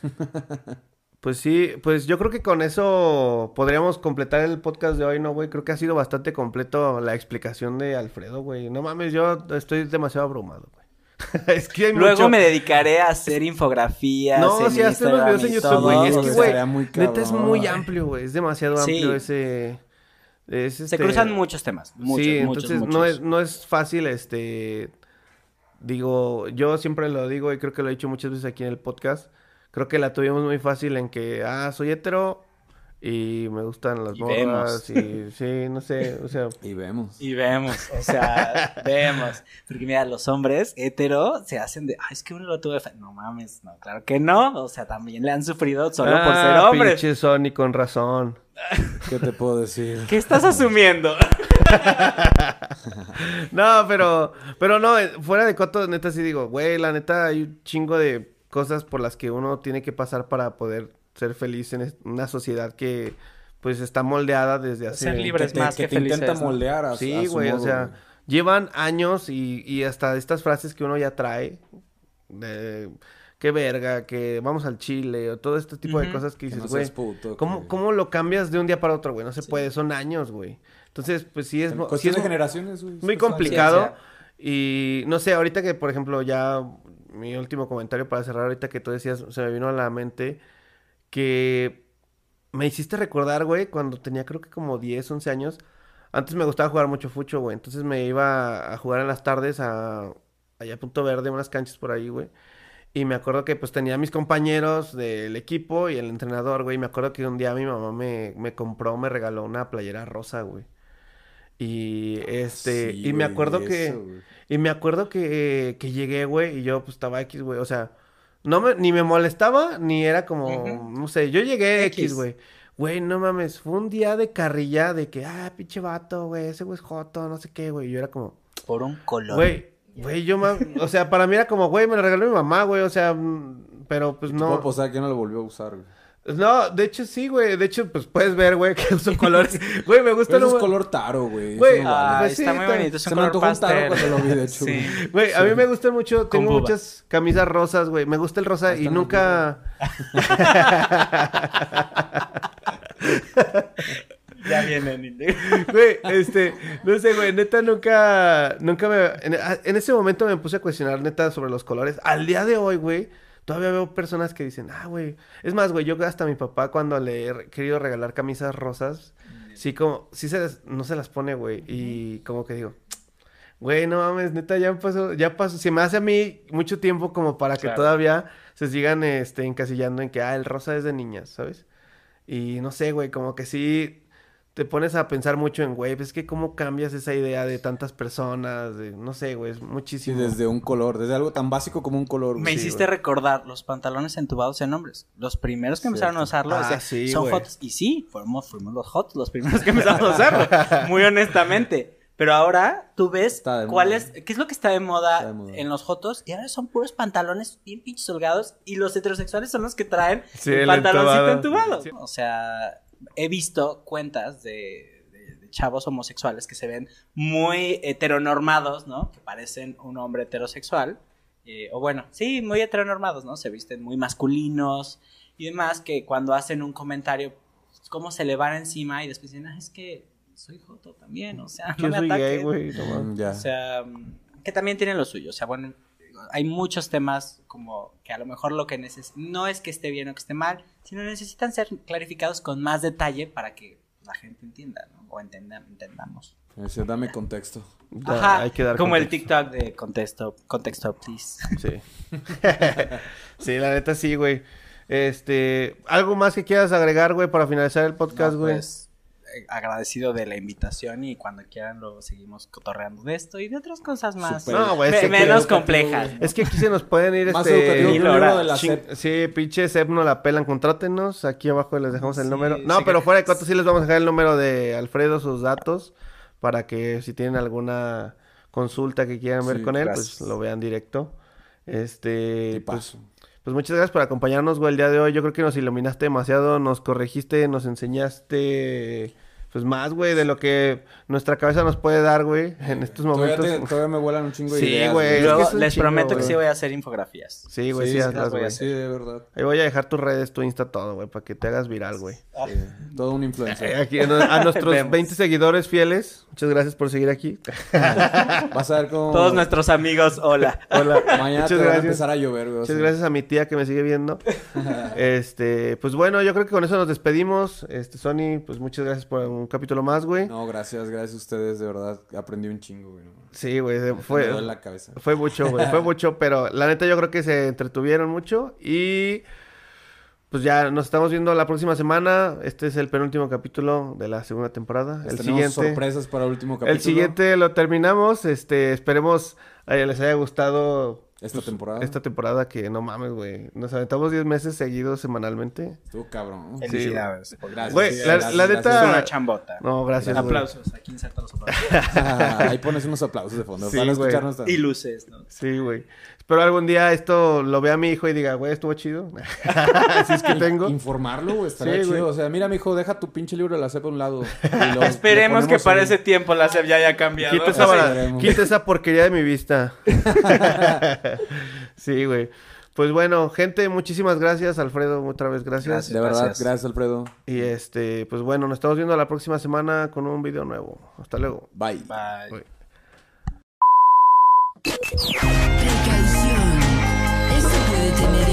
[laughs] Pues sí, pues yo creo que con eso podríamos completar el podcast de hoy, ¿no, güey? Creo que ha sido bastante completo la explicación de Alfredo, güey. No mames, yo estoy demasiado abrumado, güey. [laughs] es que hay Luego mucho... me dedicaré a hacer infografías. No, sí, hazte los videos en YouTube, güey. Es que, güey, neta es muy amplio, güey. Es demasiado Sí. amplio ese... es, Se este, cruzan muchos temas. Muchos, sí, muchos, entonces muchos. no es no es fácil este digo, yo siempre lo digo y creo que lo he dicho muchas veces aquí en el podcast. Creo que la tuvimos muy fácil en que ah, soy hetero y me gustan las Y morras y sí, no sé, o sea, Y vemos. Y vemos, o sea, [laughs] vemos. Porque mira, los hombres hetero se hacen de, ay, es que uno lo tuvo de fe-". No mames, no, claro que no. O sea, también le han sufrido solo por ser ah, hombres. pinche Sony con razón. [laughs] ¿Qué te puedo decir? ¿Qué estás asumiendo? [laughs] No, pero, pero no, eh, fuera de coto, neta sí digo, güey, la neta hay un chingo de cosas por las que uno tiene que pasar para poder ser feliz en una sociedad que, pues, está moldeada desde hace... Ser libre. Que te, más que que te intenta moldear a, Sí, a su güey, o sea, güey. llevan años y, y hasta estas frases que uno ya trae, de qué verga, que vamos al Chile, o todo este tipo de cosas que Que dices, no güey, seas puto, ¿cómo, que- ¿cómo lo cambias de un día para otro, güey? No se puede, son años, güey. Entonces, pues sí es, sí es de generaciones, güey. muy complicado. Y no sé, ahorita que, por ejemplo, ya mi último comentario para cerrar, ahorita que tú decías, se me vino a la mente que me hiciste recordar, güey, cuando tenía creo que como 10, 11 años, Antes me gustaba jugar mucho fucho, güey. Entonces me iba a jugar en las tardes a allá a Punto Verde, unas canchas por ahí, güey. Y me acuerdo que pues tenía a mis compañeros del equipo y el entrenador, güey. Y me acuerdo que un día mi mamá me, me compró, me regaló una playera rosa, güey. Y este, Sí, y me güey, acuerdo que, eso, güey. y me acuerdo que, que llegué, güey, y yo pues estaba X, güey. O sea, no me, ni me molestaba, ni era como, no sé, yo llegué X, güey. Güey, no mames, fue un día de carrilla de que, ah, pinche vato, güey, ese güey es joto, no sé qué, güey. Yo era como, Por un color. güey, güey, yo, ma- o sea, para mí era como, güey, me lo regaló mi mamá, güey, o sea, mm, pero pues Te puedo no. apostar que no lo volvió a usar, güey. No, de hecho sí, güey, de hecho, pues puedes ver, güey, [laughs] que uso colores. Güey, me gusta Pero eso lo- es color taro, güey. Güey, eso no vale. Ah, Pues sí, está muy bonito. Es un Se me color antojó un taro pastel. cuando lo vi, de hecho, [laughs] Sí. güey. A mí me gusta mucho, tengo buba. muchas camisas rosas, güey. Me gusta el rosa y nunca. [laughs] Ya vienen. Güey, este, no sé, güey, neta nunca, nunca me, en ese momento me puse a cuestionar neta sobre los colores. Al día de hoy, güey, todavía veo personas que dicen, ah, güey, es más, güey, yo hasta a mi papá cuando le he querido regalar camisas rosas, sí como, sí se las- no se las pone, güey, y como que digo, güey, no mames, neta, ya pasó, ya pasó, se me hace a mí mucho tiempo como para que todavía se sigan, este, encasillando en que, ah, el rosa es de niñas, ¿sabes? Y no sé, güey, como que sí te pones a pensar mucho en, güey, pues es que cómo cambias esa idea de tantas personas, de, no sé, güey, es muchísimo. desde un color, desde algo tan básico como un color. Me Sí, hiciste güey. recordar los pantalones entubados en hombres. Los primeros que empezaron a usarlo Ah, sí, son güey. Y sí, fuimos, fuimos los jotos los primeros que empezamos a usarlo. [laughs] muy honestamente. Pero ahora tú ves cuál moda. es, qué es lo que está de moda, Está de moda. en los jotos. Y ahora son puros pantalones bien pinches holgados. Y los heterosexuales son los que traen Sí, el el pantaloncito entubado. entubado. O sea, he visto cuentas de, de- de chavos homosexuales que se ven muy heteronormados, ¿no? Que parecen un hombre heterosexual. eh, o bueno, sí, muy heteronormados, ¿no? Se visten muy masculinos y demás, que cuando hacen un comentario, pues, como se le van encima y después dicen, ah, es que soy joto también, o sea, no Yo me soy gay, ataquen". güey, no mames. Ya. O sea, que también tienen lo suyo. O sea, bueno, hay muchos temas como que a lo mejor lo que neces no es que esté bien o que esté mal, sino necesitan ser clarificados con más detalle para que la gente entienda, ¿no? O entenda- entendamos. Dame contexto. Ajá, hay que dar como el. TikTok de contexto, contexto, please. Sí. [laughs] sí, la neta sí, güey. Este, ¿algo más que quieras agregar, güey, para finalizar el podcast, No, güey? pues, agradecido de la invitación y cuando quieran lo seguimos cotorreando de esto y de otras cosas más. Súper. No, güey, Me- es que- menos complejas. Es que aquí se nos pueden ir, [laughs] Más este... de la. Sí, pinche SEP no la pelan, contrátenos. Aquí abajo les dejamos el Sí, número. No, sí pero fuera de coto sí les vamos a dejar el número de Alfredo, sus datos, para que si tienen alguna consulta que quieran ver Sí, con él, gracias. pues lo vean directo. Este, Y pues, paso. Pues muchas gracias por acompañarnos, güey, el día de hoy. Yo creo que nos iluminaste demasiado, nos corregiste, nos enseñaste, pues más, güey, de lo que nuestra cabeza nos puede dar, güey, en estos Todavía, momentos. te- todavía me vuelan un chingo de Sí, ideas, güey, Y es que luego es un les chingo, prometo que güey. sí voy a hacer infografías. Sí, güey, sí, sí, hazlas, las voy a güey. hacer. Sí, de verdad. Ahí voy a dejar tus redes, tu Insta, todo, güey, para que te hagas viral, güey. Sí, todo un influencer. Aquí, a, a [laughs] nuestros Vemos. 20 seguidores fieles, muchas gracias por seguir aquí. [laughs] Vas a ver cómo Todos nuestros amigos, hola. [laughs] Hola. mañana muchas te van a empezar a llover, güey. Muchas gracias a mi tía que me sigue viendo. Este, pues bueno, yo creo que con eso nos despedimos. Este, Sony, pues muchas gracias por un capítulo más, güey. No, gracias, gracias a ustedes, de verdad. Aprendí un chingo, güey. Sí, güey, Me fue, duele la cabeza. fue mucho, güey, fue [laughs] mucho, pero la neta yo creo que se entretuvieron mucho y pues ya nos estamos viendo la próxima semana. Este es el penúltimo capítulo de la segunda temporada. Les El tenemos siguiente, sorpresas para el último capítulo. el siguiente lo terminamos. Este, esperemos eh, les haya gustado Esta temporada. esta temporada que no mames, güey. Nos aventamos 10 meses seguidos semanalmente. Estuvo cabrón. Felicidades. Gracias. Güey, la- gracias, la gracias. neta- Es una chambota. No, gracias, güey. Aplausos, aquí insertan los aplausos. [laughs] Ahí pones unos aplausos de fondo Sí, para güey. escucharnos y luces, ¿no? Sí, güey. Espero algún día esto lo vea mi hijo y diga, güey, estuvo chido. [laughs] Así es que tengo. Informarlo, güey, estaría Sí, chido. güey. O sea, mira, mijo, deja tu pinche libro de la CEP a un lado. y [laughs] lo- [laughs] Esperemos que para ahí. ese tiempo la SEP ya haya cambiado. Quita esa, Sí, quita esa porquería de mi vista. sí, güey. Pues bueno, gente, muchísimas gracias, Alfredo, otra vez gracias. De verdad, Gracias. gracias, Alfredo. Y este, pues bueno, nos estamos viendo la próxima semana con un video nuevo. Hasta luego. Bye. Bye. Bye. Puede tener